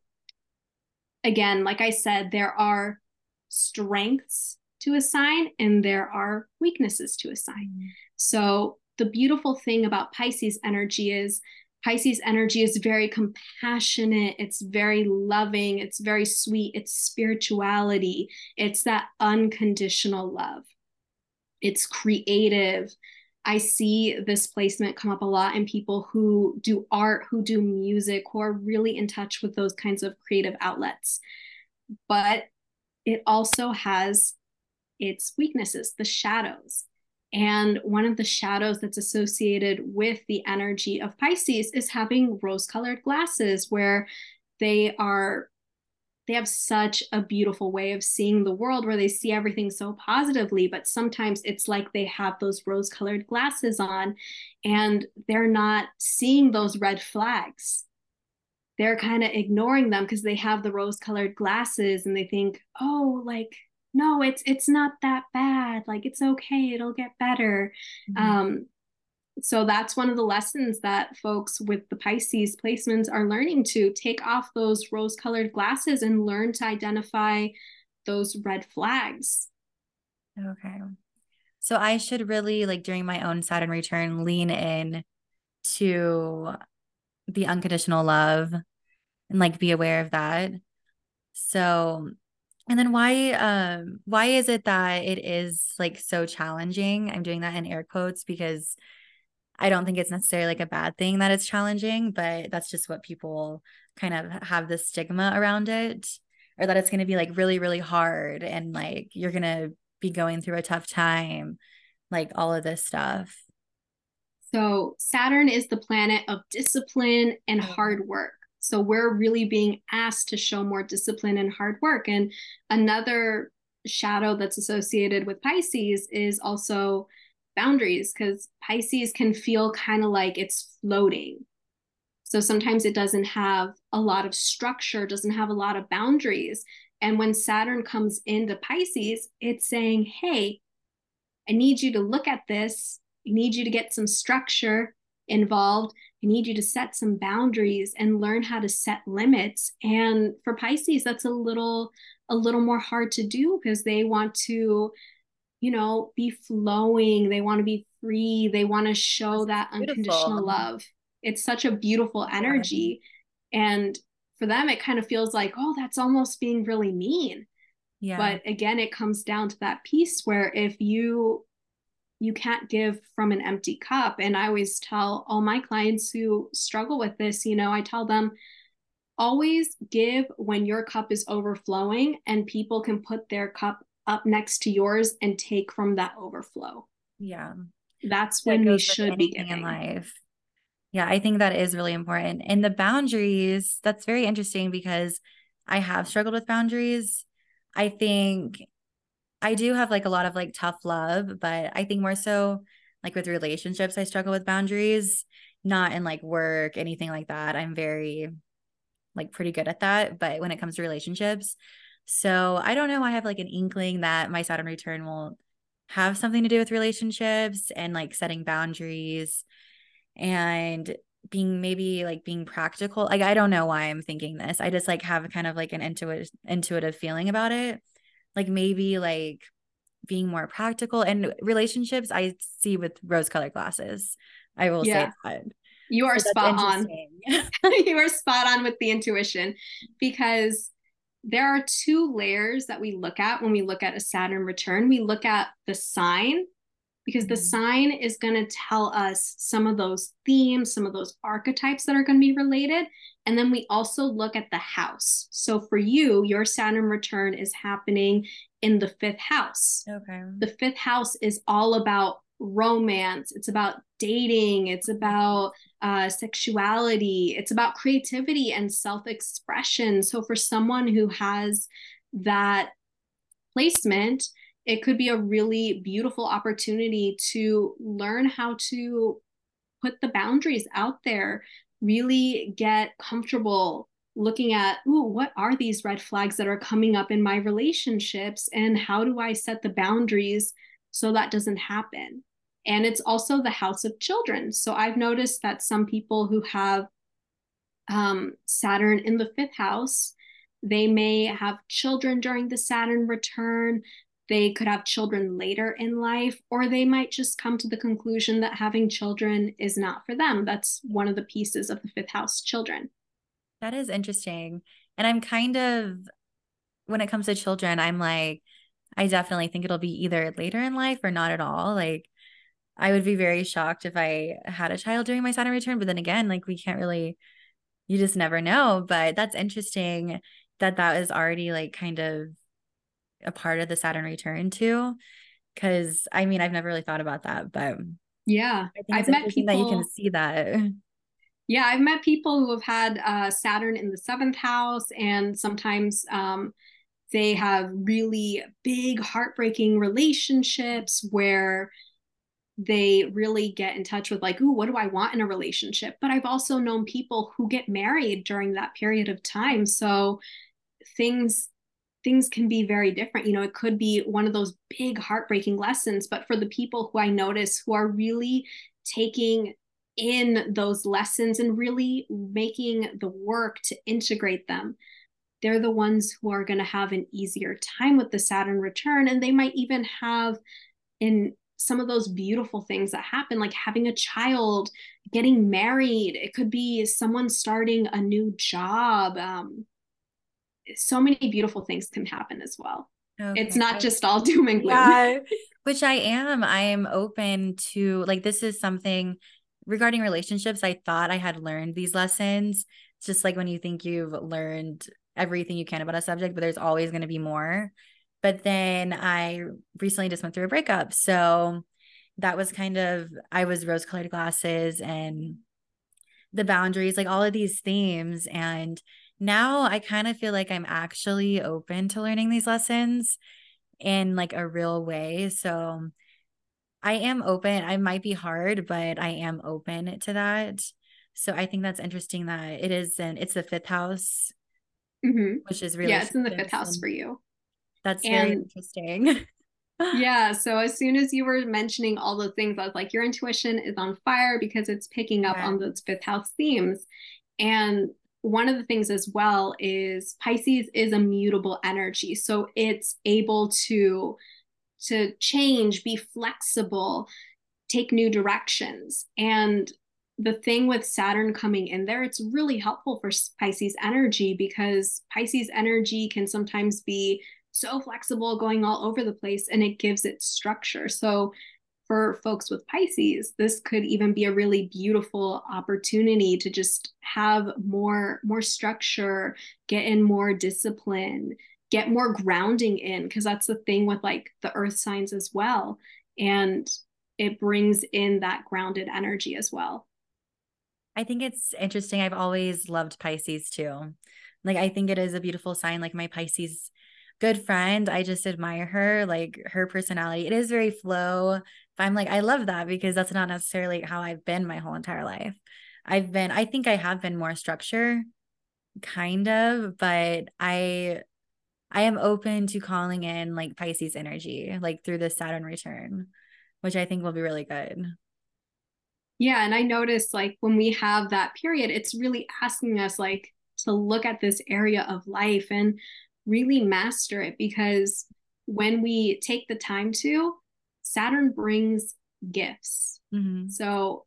again, like I said, there are strengths to a sign and there are weaknesses to a sign. Mm-hmm. So the beautiful thing about Pisces energy is Pisces energy is very compassionate, it's very loving, it's very sweet, it's spirituality, it's that unconditional love. It's creative. I see this placement come up a lot in people who do art, who do music, who are really in touch with those kinds of creative outlets. But it also has its weaknesses, the shadows. And one of the shadows that's associated with the energy of Pisces is having rose colored glasses, where they are they have such a beautiful way of seeing the world where they see everything so positively but sometimes it's like they have those rose colored glasses on and they're not seeing those red flags. They're kind of ignoring them because they have the rose colored glasses and they think oh like no it's it's not that bad like it's okay it'll get better mm-hmm. um so that's one of the lessons that folks with the Pisces placements are learning to take off those rose colored glasses and learn to identify those red flags. Okay. So I should really like during my own Saturn return lean in to the unconditional love and like be aware of that. So and then why um why is it that it is like so challenging? I'm doing that in air quotes because I don't think it's necessarily like a bad thing that it's challenging, but that's just what people kind of have the stigma around it or that it's going to be like really really hard and like you're going to be going through a tough time, like all of this stuff. So, Saturn is the planet of discipline and mm-hmm. hard work. So, we're really being asked to show more discipline and hard work. And another shadow that's associated with Pisces is also boundaries because Pisces can feel kind of like it's floating. So sometimes it doesn't have a lot of structure, doesn't have a lot of boundaries. And when Saturn comes into Pisces, it's saying, hey, I need you to look at this. I need you to get some structure involved. I need you to set some boundaries and learn how to set limits. And for Pisces, that's a little a little more hard to do because they want to you know, be flowing. They want to be free. They want to show That's that beautiful. unconditional love. It's such a beautiful energy. And for them, it kind of feels like, oh, that's almost being really mean. Yeah. But again, it comes down to that piece where if you you can't give from an empty cup and i always tell all my clients who struggle with this you know i tell them always give when your cup is overflowing and people can put their cup up next to yours and take from that overflow. Yeah. That's when we should be giving. in life. Yeah, I think that is really important. And the boundaries, that's very interesting because I have struggled with boundaries. I think I do have like a lot of like tough love, but I think more so like with relationships, I struggle with boundaries, not in like work, anything like that. I'm very like pretty good at that. But when it comes to relationships, so I don't know. I have like an inkling that my Saturn return will have something to do with relationships and like setting boundaries and being maybe like being practical. Like I don't know why I'm thinking this. I just like have kind of like an intuitive intuitive feeling about it. Like maybe like being more practical and relationships I see with rose colored glasses. I will yeah. say that. You are so spot on. you are spot on with the intuition because there are two layers that we look at when we look at a Saturn return. We look at the sign because the sign is going to tell us some of those themes, some of those archetypes that are going to be related. And then we also look at the house. So for you, your Saturn return is happening in the fifth house. Okay. The fifth house is all about romance, it's about dating, it's about uh, sexuality, it's about creativity and self expression. So, for someone who has that placement, it could be a really beautiful opportunity to learn how to put the boundaries out there, really get comfortable looking at, ooh, what are these red flags that are coming up in my relationships? And how do I set the boundaries so that doesn't happen? And it's also the house of children. So I've noticed that some people who have um, Saturn in the fifth house, they may have children during the Saturn return. They could have children later in life, or they might just come to the conclusion that having children is not for them. That's one of the pieces of the fifth house children. That is interesting. And I'm kind of, when it comes to children, I'm like, I definitely think it'll be either later in life or not at all. Like, I would be very shocked if I had a child during my Saturn return. But then again, like, we can't really, you just never know. But that's interesting that that is already like kind of a part of the Saturn return too. Cause I mean, I've never really thought about that, but yeah, I have met people that you can see that. Yeah, I've met people who have had uh, Saturn in the seventh house, and sometimes um, they have really big, heartbreaking relationships where they really get in touch with like, ooh, what do I want in a relationship? But I've also known people who get married during that period of time. So things things can be very different. You know, it could be one of those big heartbreaking lessons, but for the people who I notice who are really taking in those lessons and really making the work to integrate them, they're the ones who are going to have an easier time with the Saturn return. And they might even have in some of those beautiful things that happen, like having a child, getting married. It could be someone starting a new job. Um, so many beautiful things can happen as well. Okay. It's not just all doom and gloom. Yeah, which I am. I am open to like this is something regarding relationships. I thought I had learned these lessons. It's just like when you think you've learned everything you can about a subject, but there's always going to be more. But then I recently just went through a breakup. So that was kind of, I was rose colored glasses and the boundaries, like all of these themes. And now I kind of feel like I'm actually open to learning these lessons in like a real way. So I am open. I might be hard, but I am open to that. So I think that's interesting that it is and it's the fifth house, mm-hmm. which is really yeah, it's in the fifth house for you. That's and, very interesting. yeah. So as soon as you were mentioning all the things, I was like, your intuition is on fire because it's picking up yeah. on those fifth house themes. And one of the things as well is Pisces is a mutable energy. So it's able to to change, be flexible, take new directions. And the thing with Saturn coming in there, it's really helpful for Pisces energy because Pisces energy can sometimes be so flexible, going all over the place, and it gives it structure. So for folks with Pisces, this could even be a really beautiful opportunity to just have more more structure, get in more discipline, get more grounding in because that's the thing with like the earth signs as well and it brings in that grounded energy as well. I think it's interesting. I've always loved Pisces too. Like I think it is a beautiful sign like my Pisces good friend. I just admire her, like her personality. It is very flow. I'm like, I love that because that's not necessarily how I've been my whole entire life. I've been, I think I have been more structure, kind of, but I I am open to calling in like Pisces energy, like through the Saturn return, which I think will be really good. Yeah. And I noticed like when we have that period, it's really asking us like to look at this area of life and really master it because when we take the time to, Saturn brings gifts. Mm-hmm. So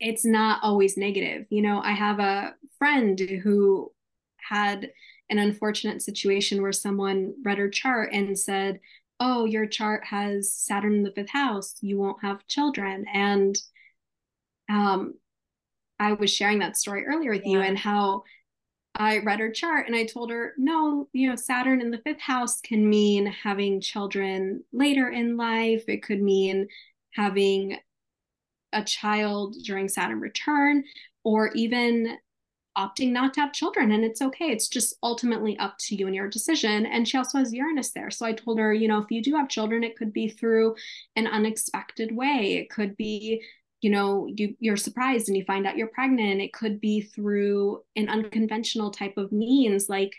it's not always negative. You know, I have a friend who had an unfortunate situation where someone read her chart and said, Oh, your chart has Saturn in the fifth house. You won't have children. And um, I was sharing that story earlier with yeah. you and how I read her chart and I told her, no, you know, Saturn in the fifth house can mean having children later in life. It could mean having a child during Saturn return, or even opting not to have children. And it's okay. It's just ultimately up to you and your decision. And she also has Uranus there. So I told her, you know, if you do have children, it could be through an unexpected way. It could be you know you you're surprised and you find out you're pregnant it could be through an unconventional type of means like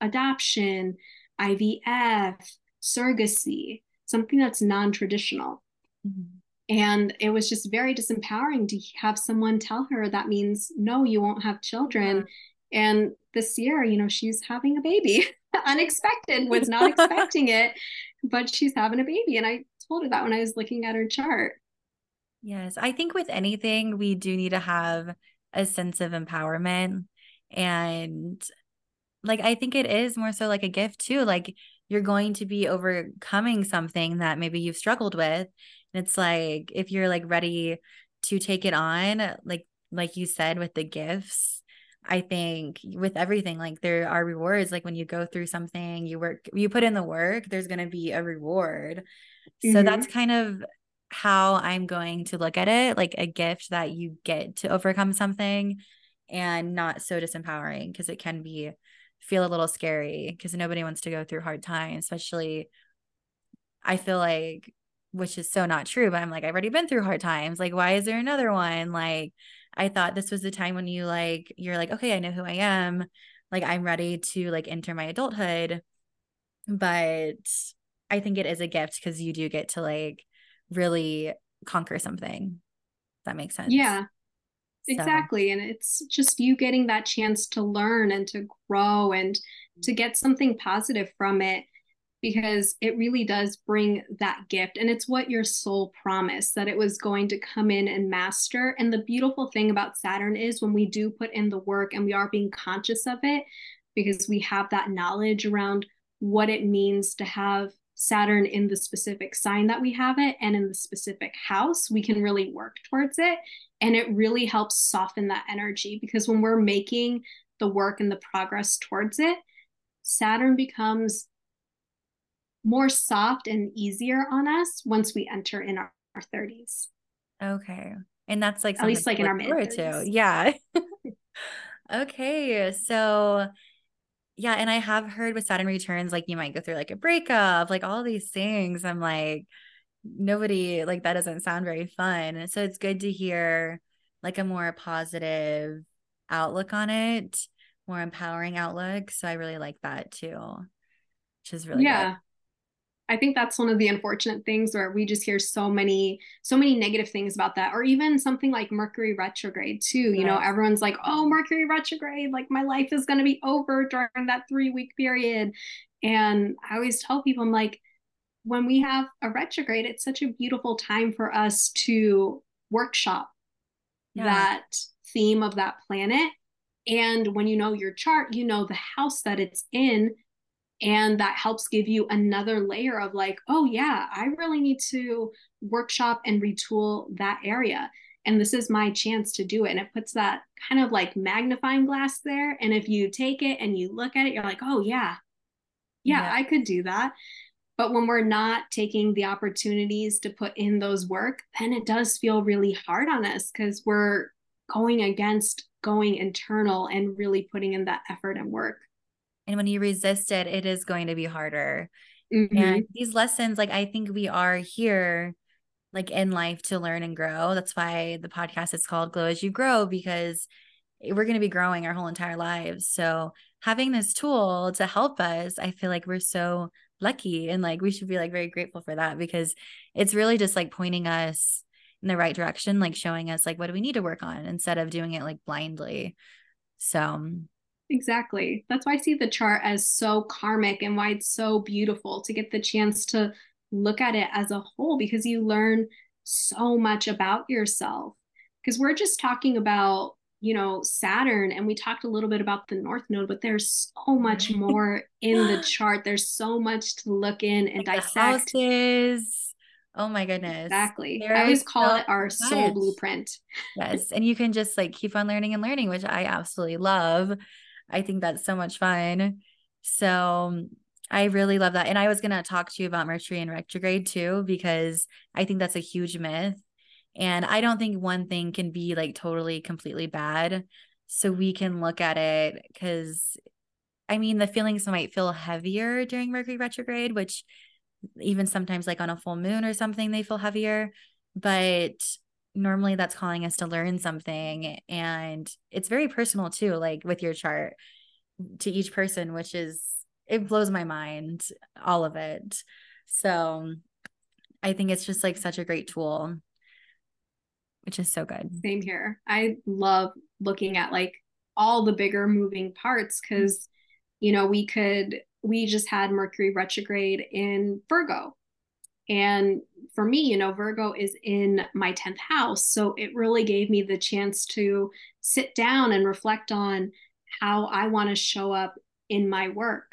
adoption ivf surrogacy something that's non-traditional mm-hmm. and it was just very disempowering to have someone tell her that means no you won't have children and this year you know she's having a baby unexpected, was not expecting it, but she's having a baby. And I told her that when I was looking at her chart. Yes. I think with anything, we do need to have a sense of empowerment. And like, I think it is more so like a gift too. Like, you're going to be overcoming something that maybe you've struggled with. And it's like, if you're like ready to take it on, like, like you said, with the gifts, I think with everything, like there are rewards. Like when you go through something, you work, you put in the work, there's going to be a reward. Mm-hmm. So that's kind of how I'm going to look at it like a gift that you get to overcome something and not so disempowering because it can be feel a little scary because nobody wants to go through hard times, especially I feel like which is so not true, but I'm like, I've already been through hard times. Like, why is there another one? Like, I thought this was the time when you like, you're like, okay, I know who I am. Like, I'm ready to like enter my adulthood. But I think it is a gift because you do get to like really conquer something. That makes sense. Yeah. Exactly. And it's just you getting that chance to learn and to grow and to get something positive from it because it really does bring that gift. And it's what your soul promised that it was going to come in and master. And the beautiful thing about Saturn is when we do put in the work and we are being conscious of it, because we have that knowledge around what it means to have Saturn in the specific sign that we have it and in the specific house, we can really work towards it. And it really helps soften that energy because when we're making the work and the progress towards it, Saturn becomes more soft and easier on us once we enter in our, our 30s. Okay. And that's like at least like in our mid. Yeah. okay. So yeah, and I have heard with Saturn returns, like you might go through like a breakup, like all these things. I'm like, nobody like that doesn't sound very fun. So it's good to hear like a more positive outlook on it, more empowering outlook. So I really like that too, which is really yeah. Good. I think that's one of the unfortunate things where we just hear so many so many negative things about that or even something like Mercury retrograde too. You know, everyone's like, "Oh, Mercury retrograde, like my life is going to be over during that 3-week period." And I always tell people I'm like when we have a retrograde, it's such a beautiful time for us to workshop yeah. that theme of that planet. And when you know your chart, you know the house that it's in and that helps give you another layer of like oh yeah i really need to workshop and retool that area. And this is my chance to do it. And it puts that kind of like magnifying glass there. And if you take it and you look at it you're like oh yeah. Yeah, yeah. i could do that. But when we're not taking the opportunities to put in those work then it does feel really hard on us because we're going against going internal and really putting in that effort and work and when you resist it, it is going to be harder. Mm-hmm. And these lessons, like, I think we are here, like, in life to learn and grow. That's why the podcast is called Glow as You Grow, because we're going to be growing our whole entire lives. So, having this tool to help us, I feel like we're so lucky and like we should be like very grateful for that because it's really just like pointing us in the right direction, like showing us like what do we need to work on instead of doing it like blindly. So, Exactly. That's why I see the chart as so karmic and why it's so beautiful to get the chance to look at it as a whole because you learn so much about yourself. Because we're just talking about, you know, Saturn and we talked a little bit about the North Node, but there's so much more in the chart. There's so much to look in and like dissect. houses. Oh my goodness. Exactly. There I always call so it our soul blueprint. Yes. And you can just like keep on learning and learning, which I absolutely love. I think that's so much fun. So I really love that. And I was going to talk to you about Mercury in retrograde too, because I think that's a huge myth. And I don't think one thing can be like totally, completely bad. So we can look at it because I mean, the feelings might feel heavier during Mercury retrograde, which even sometimes, like on a full moon or something, they feel heavier. But normally that's calling us to learn something and it's very personal too like with your chart to each person which is it blows my mind all of it so i think it's just like such a great tool which is so good same here i love looking at like all the bigger moving parts because you know we could we just had Mercury retrograde in Virgo. And for me, you know, Virgo is in my 10th house. So it really gave me the chance to sit down and reflect on how I want to show up in my work,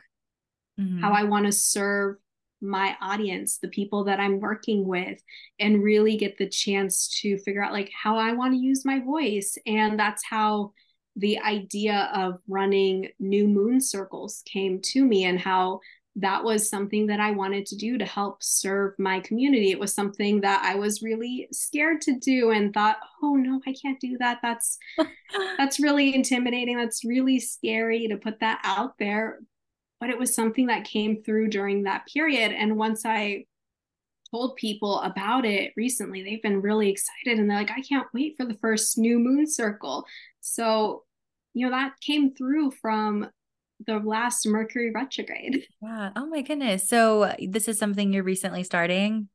mm-hmm. how I want to serve my audience, the people that I'm working with, and really get the chance to figure out like how I want to use my voice. And that's how the idea of running new moon circles came to me and how that was something that I wanted to do to help serve my community. It was something that I was really scared to do and thought, "Oh no, I can't do that. That's that's really intimidating. That's really scary to put that out there." But it was something that came through during that period and once I told people about it recently, they've been really excited and they're like, "I can't wait for the first new moon circle." So, you know, that came through from the last Mercury retrograde. Yeah. Oh my goodness. So this is something you're recently starting?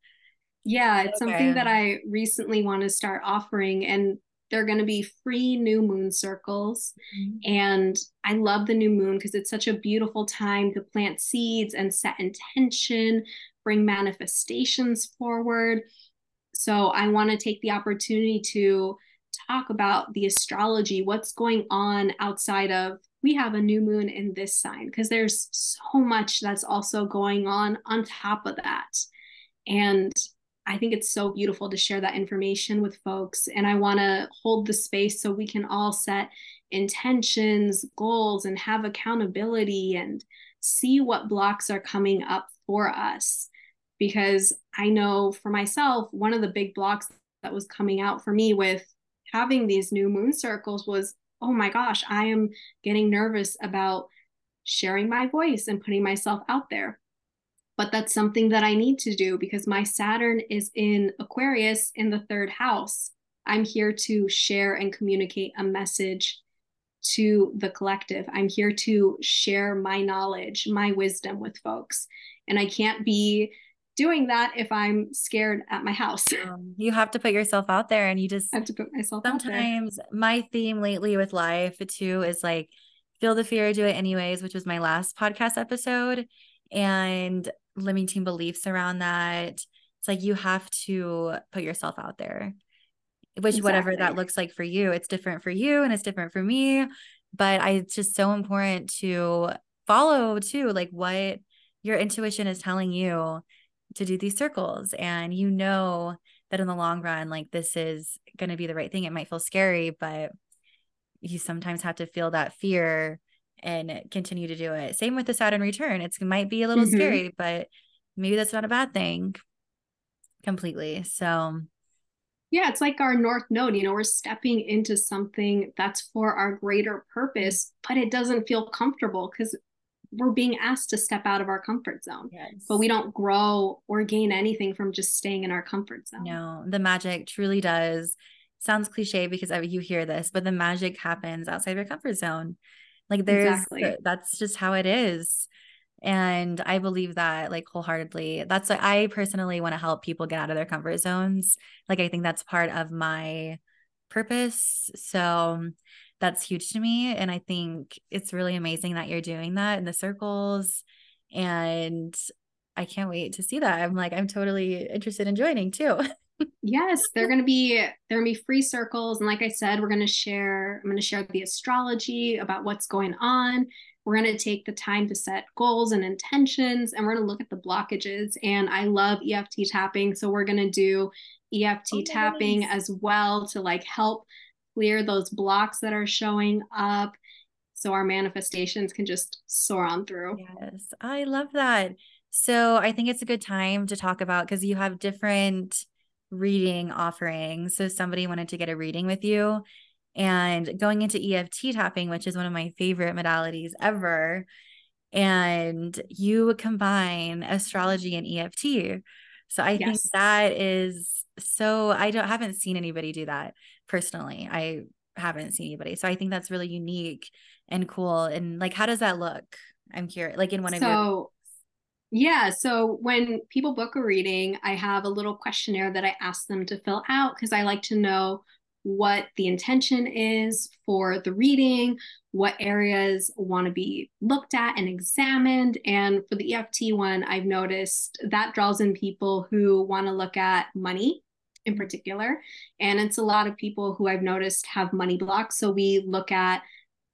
Yeah, it's okay. something that I recently want to start offering and they're going to be free new moon circles. Mm-hmm. And I love the new moon because it's such a beautiful time to plant seeds and set intention, bring manifestations forward. So I want to take the opportunity to talk about the astrology, what's going on outside of we have a new moon in this sign because there's so much that's also going on on top of that. And I think it's so beautiful to share that information with folks. And I want to hold the space so we can all set intentions, goals, and have accountability and see what blocks are coming up for us. Because I know for myself, one of the big blocks that was coming out for me with having these new moon circles was oh my gosh, I am getting nervous about sharing my voice and putting myself out there. But that's something that I need to do because my Saturn is in Aquarius in the third house. I'm here to share and communicate a message to the collective. I'm here to share my knowledge, my wisdom with folks. And I can't be doing that if I'm scared at my house. Um, you have to put yourself out there and you just I have to put myself sometimes my theme lately with life too is like feel the fear, do it anyways, which was my last podcast episode. And limiting beliefs around that. It's like you have to put yourself out there. Which exactly. whatever that looks like for you, it's different for you and it's different for me. But I it's just so important to follow too, like what your intuition is telling you to do these circles and you know that in the long run like this is going to be the right thing. It might feel scary but you sometimes have to feel that fear and continue to do it. Same with the saturn return. It might be a little mm-hmm. scary but maybe that's not a bad thing completely. So yeah it's like our north node you know we're stepping into something that's for our greater purpose but it doesn't feel comfortable because we're being asked to step out of our comfort zone. Yes. But we don't grow or gain anything from just staying in our comfort zone. No, the magic truly does. Sounds cliche because you hear this, but the magic happens outside your comfort zone. Like there's exactly. that's just how it is. And I believe that like wholeheartedly. That's why I personally want to help people get out of their comfort zones. Like I think that's part of my purpose. So that's huge to me. And I think it's really amazing that you're doing that in the circles. And I can't wait to see that. I'm like, I'm totally interested in joining too. yes, they're gonna be they're gonna be free circles. And like I said, we're gonna share, I'm gonna share the astrology about what's going on. We're going to take the time to set goals and intentions, and we're going to look at the blockages. And I love EFT tapping. So we're going to do EFT oh, tapping nice. as well to like help clear those blocks that are showing up so our manifestations can just soar on through. Yes, I love that. So I think it's a good time to talk about because you have different reading offerings. So somebody wanted to get a reading with you and going into EFT tapping, which is one of my favorite modalities ever. And you combine astrology and EFT. So I yes. think that is so I don't haven't seen anybody do that personally. I haven't seen anybody. So I think that's really unique and cool. And like, how does that look? I'm curious, like in one of so, your. Yeah. So when people book a reading, I have a little questionnaire that I ask them to fill out because I like to know what the intention is for the reading, what areas want to be looked at and examined. And for the EFT one, I've noticed that draws in people who want to look at money in particular. And it's a lot of people who I've noticed have money blocks. So we look at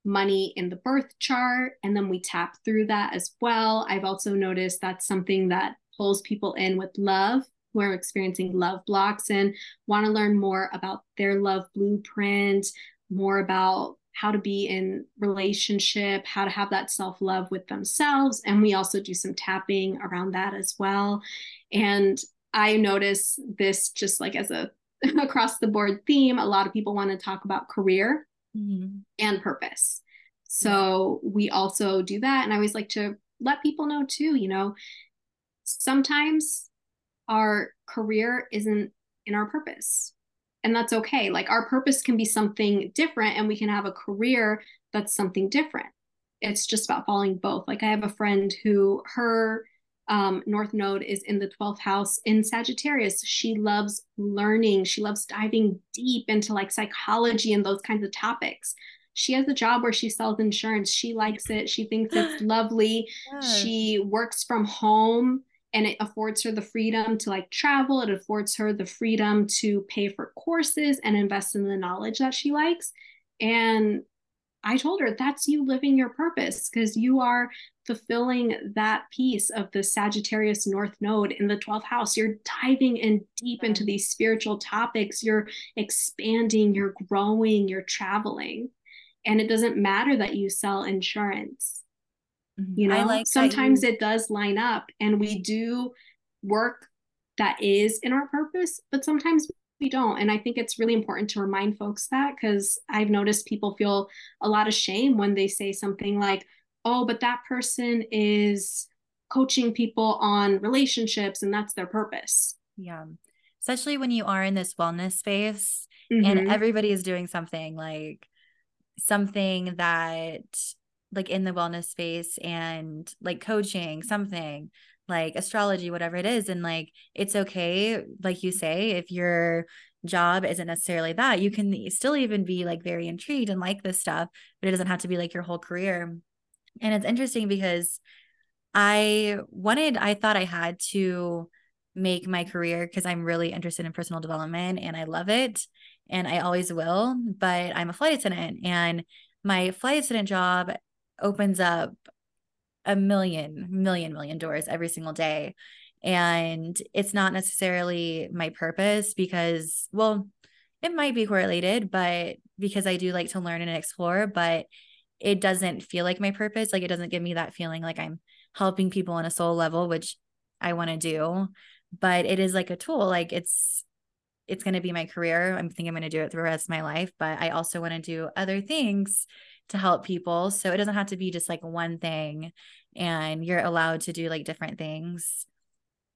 money in the birth chart and then we tap through that as well. I've also noticed that's something that pulls people in with love who are experiencing love blocks and want to learn more about their love blueprint, more about how to be in relationship, how to have that self-love with themselves. And we also do some tapping around that as well. And I notice this just like as a across the board theme, a lot of people want to talk about career mm-hmm. and purpose. So we also do that. And I always like to let people know too, you know, sometimes our career isn't in our purpose. And that's okay. Like our purpose can be something different, and we can have a career that's something different. It's just about following both. Like I have a friend who her um, North Node is in the 12th house in Sagittarius. She loves learning. She loves diving deep into like psychology and those kinds of topics. She has a job where she sells insurance. She likes it. She thinks it's lovely. Yes. She works from home and it affords her the freedom to like travel. It affords her the freedom to pay for courses and invest in the knowledge that she likes. And I told her that's you living your purpose because you are fulfilling that piece of the Sagittarius North Node in the 12th house. You're diving in deep into these spiritual topics. You're expanding, you're growing, you're traveling. And it doesn't matter that you sell insurance. Mm-hmm. You know, like sometimes you... it does line up and we do work that is in our purpose, but sometimes we don't. And I think it's really important to remind folks that because I've noticed people feel a lot of shame when they say something like, oh, but that person is coaching people on relationships and that's their purpose. Yeah. Especially when you are in this wellness space mm-hmm. and everybody is doing something like something that like in the wellness space and like coaching something like astrology whatever it is and like it's okay like you say if your job isn't necessarily that you can still even be like very intrigued and like this stuff but it doesn't have to be like your whole career and it's interesting because I wanted, I thought I had to make my career because I'm really interested in personal development and I love it and I always will. But I'm a flight attendant and my flight attendant job opens up a million, million, million doors every single day. And it's not necessarily my purpose because, well, it might be correlated, but because I do like to learn and explore, but it doesn't feel like my purpose. Like it doesn't give me that feeling like I'm helping people on a soul level, which I want to do. But it is like a tool. Like it's it's going to be my career. I'm thinking I'm going to do it the rest of my life, but I also want to do other things to help people. So it doesn't have to be just like one thing and you're allowed to do like different things.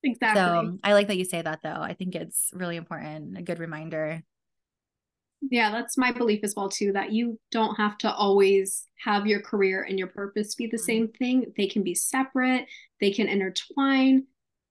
Exactly. So I like that you say that though. I think it's really important, a good reminder yeah that's my belief as well too that you don't have to always have your career and your purpose be the mm-hmm. same thing they can be separate they can intertwine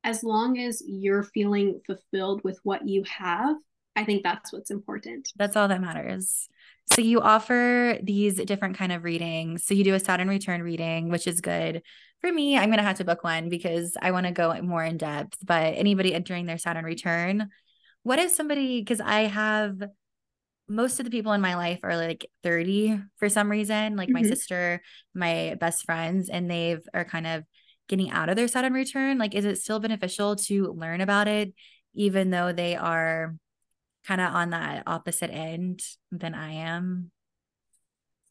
as long as you're feeling fulfilled with what you have i think that's what's important that's all that matters so you offer these different kind of readings so you do a saturn return reading which is good for me i'm going to have to book one because i want to go more in depth but anybody entering their saturn return what if somebody because i have most of the people in my life are like 30 for some reason, like mm-hmm. my sister, my best friends, and they've are kind of getting out of their Saturn return. Like, is it still beneficial to learn about it, even though they are kind of on that opposite end than I am?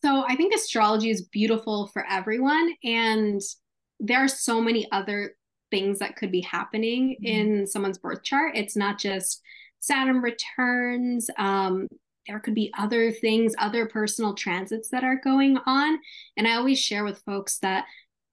So I think astrology is beautiful for everyone. And there are so many other things that could be happening mm-hmm. in someone's birth chart. It's not just Saturn returns. Um, there could be other things, other personal transits that are going on. And I always share with folks that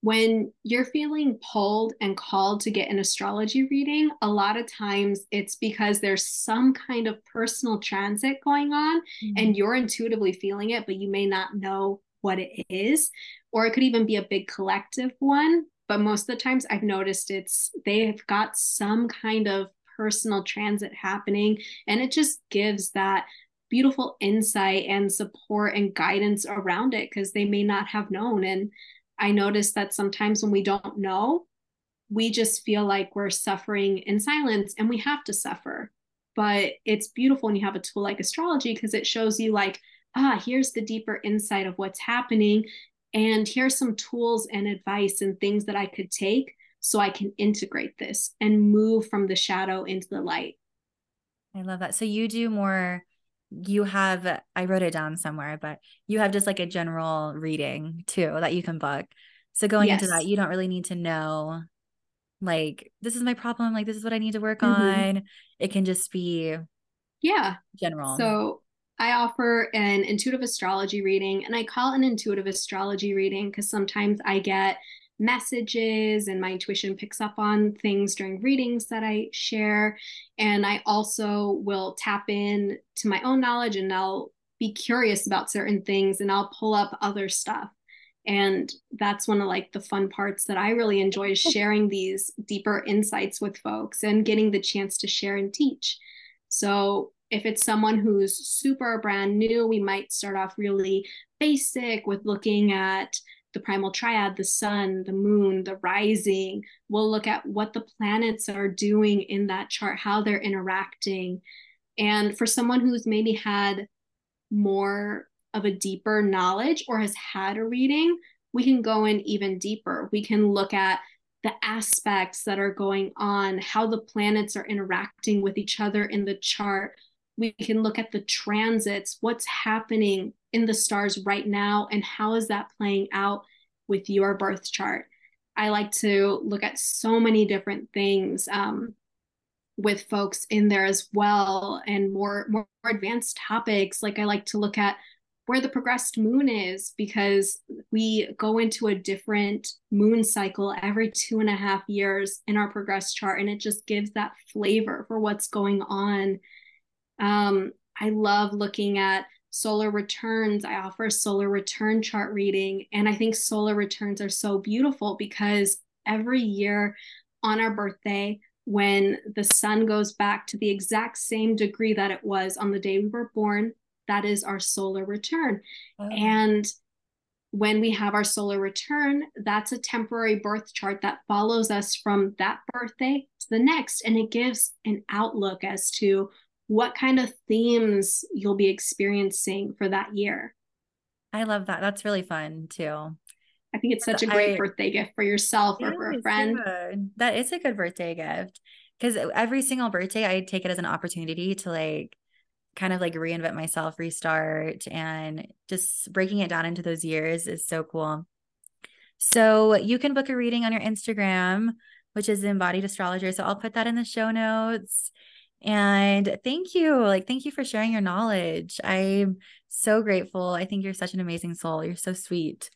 when you're feeling pulled and called to get an astrology reading, a lot of times it's because there's some kind of personal transit going on mm-hmm. and you're intuitively feeling it, but you may not know what it is. Or it could even be a big collective one. But most of the times I've noticed it's they've got some kind of personal transit happening and it just gives that beautiful insight and support and guidance around it because they may not have known. And I notice that sometimes when we don't know, we just feel like we're suffering in silence and we have to suffer. But it's beautiful when you have a tool like astrology because it shows you, like, ah, here's the deeper insight of what's happening. And here's some tools and advice and things that I could take so I can integrate this and move from the shadow into the light. I love that. So you do more you have I wrote it down somewhere, but you have just like a general reading too that you can book. So going yes. into that, you don't really need to know like this is my problem, like this is what I need to work mm-hmm. on. It can just be yeah, general. So I offer an intuitive astrology reading and I call it an intuitive astrology reading because sometimes I get messages and my intuition picks up on things during readings that I share. And I also will tap in to my own knowledge and I'll be curious about certain things and I'll pull up other stuff. And that's one of like the fun parts that I really enjoy is sharing these deeper insights with folks and getting the chance to share and teach. So if it's someone who's super brand new, we might start off really basic with looking at the primal triad, the sun, the moon, the rising. We'll look at what the planets are doing in that chart, how they're interacting. And for someone who's maybe had more of a deeper knowledge or has had a reading, we can go in even deeper. We can look at the aspects that are going on, how the planets are interacting with each other in the chart. We can look at the transits, what's happening in the stars right now and how is that playing out with your birth chart? I like to look at so many different things um, with folks in there as well and more more advanced topics. Like i like to look at where the progressed moon is because we go into a different moon cycle every two and a half years in our progress chart and it just gives that flavor for what's going on um, i love looking at solar returns. I offer a solar return chart reading. And I think solar returns are so beautiful because every year on our birthday, when the sun goes back to the exact same degree that it was on the day we were born, that is our solar return. And when we have our solar return, that's a temporary birth chart that follows us from that birthday to the next. And it gives an outlook as to what kind of themes you'll be experiencing for that year. I love that. That's really fun too. I think it's such a great I, birthday gift for yourself or for a friend. Good. That is a good birthday gift because every single birthday I take it as an opportunity to like kind of like reinvent myself, restart, and just breaking it down into those years is so cool. So you can book a reading on your Instagram, which is embodied astrologer. So I'll put that in the show notes. And thank you. Like, thank you for sharing your knowledge. I'm so grateful. I think you're such an amazing soul. You're so sweet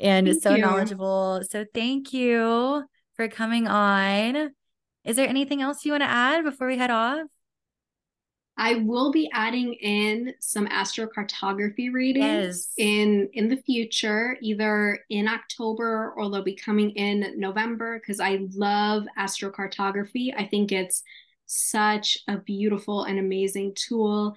and thank so you. knowledgeable. So, thank you for coming on. Is there anything else you want to add before we head off? I will be adding in some astrocartography readings yes. in in the future, either in October or they'll be coming in November because I love astrocartography. I think it's such a beautiful and amazing tool.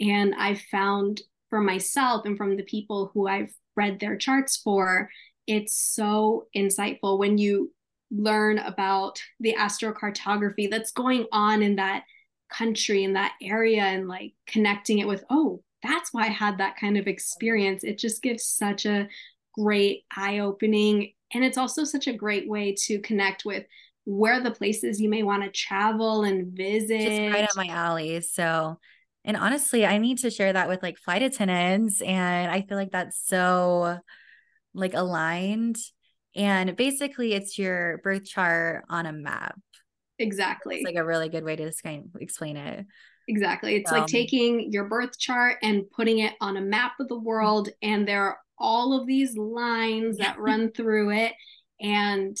And I've found for myself and from the people who I've read their charts for, it's so insightful when you learn about the astrocartography that's going on in that country in that area and like connecting it with oh that's why i had that kind of experience it just gives such a great eye opening and it's also such a great way to connect with where the places you may want to travel and visit. Just right up my alley. So, and honestly, I need to share that with like flight attendants. And I feel like that's so like aligned. And basically, it's your birth chart on a map. Exactly. It's like a really good way to explain it. Exactly. It's um, like taking your birth chart and putting it on a map of the world, and there are all of these lines that run through it. And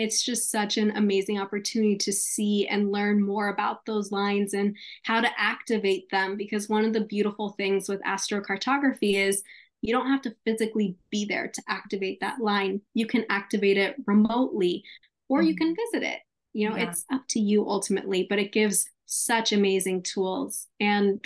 it's just such an amazing opportunity to see and learn more about those lines and how to activate them. Because one of the beautiful things with astrocartography is you don't have to physically be there to activate that line. You can activate it remotely or you can mm-hmm. visit it. You know, yeah. it's up to you ultimately, but it gives such amazing tools. And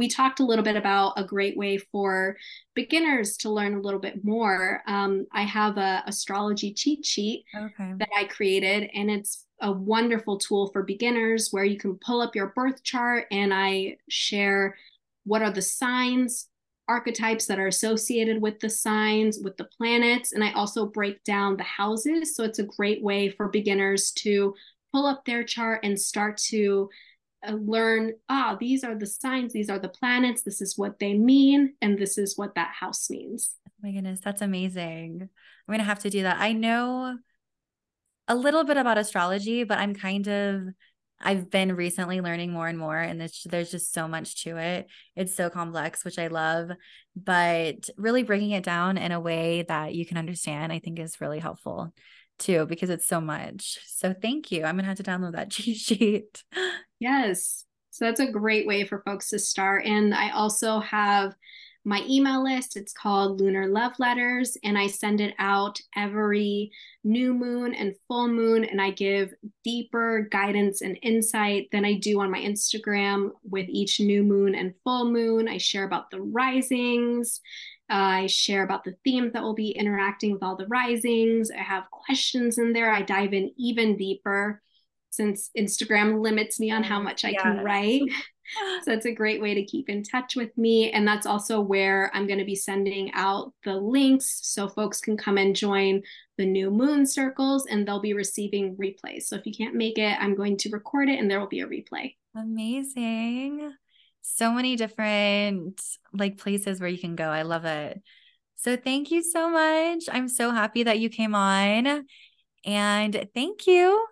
we talked a little bit about a great way for beginners to learn a little bit more. Um, I have a astrology cheat sheet okay. that I created, and it's a wonderful tool for beginners where you can pull up your birth chart and I share what are the signs, archetypes that are associated with the signs, with the planets, and I also break down the houses. So it's a great way for beginners to pull up their chart and start to learn ah these are the signs these are the planets this is what they mean and this is what that house means. Oh my goodness that's amazing. I'm gonna have to do that. I know a little bit about astrology but i'm kind of i've been recently learning more and more and there's just so much to it. It's so complex which i love but really breaking it down in a way that you can understand i think is really helpful too because it's so much. So thank you. I'm gonna have to download that cheat sheet. Yes. So that's a great way for folks to start. And I also have my email list. It's called Lunar Love Letters, and I send it out every new moon and full moon. And I give deeper guidance and insight than I do on my Instagram with each new moon and full moon. I share about the risings I share about the themes that will be interacting with all the risings. I have questions in there. I dive in even deeper since Instagram limits me on how mm, much I yes. can write. so it's a great way to keep in touch with me. And that's also where I'm going to be sending out the links so folks can come and join the new moon circles and they'll be receiving replays. So if you can't make it, I'm going to record it and there will be a replay. Amazing so many different like places where you can go. I love it. So thank you so much. I'm so happy that you came on. And thank you.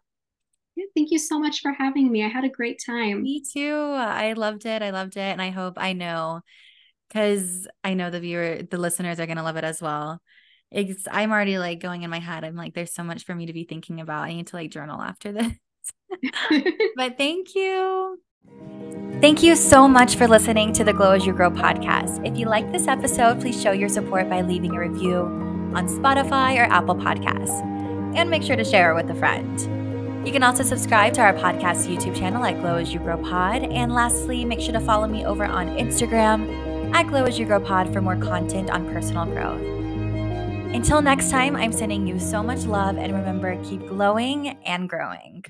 Yeah, thank you so much for having me. I had a great time. Me too. I loved it. I loved it. And I hope I know because I know the viewer, the listeners are going to love it as well. It's, I'm already like going in my head. I'm like, there's so much for me to be thinking about. I need to like journal after this. but thank you. Thank you so much for listening to the Glow as You Grow podcast. If you like this episode, please show your support by leaving a review on Spotify or Apple Podcasts. And make sure to share it with a friend. You can also subscribe to our podcast YouTube channel at Glow as You Grow Pod. And lastly, make sure to follow me over on Instagram at Glow as You Grow Pod for more content on personal growth. Until next time, I'm sending you so much love and remember, keep glowing and growing.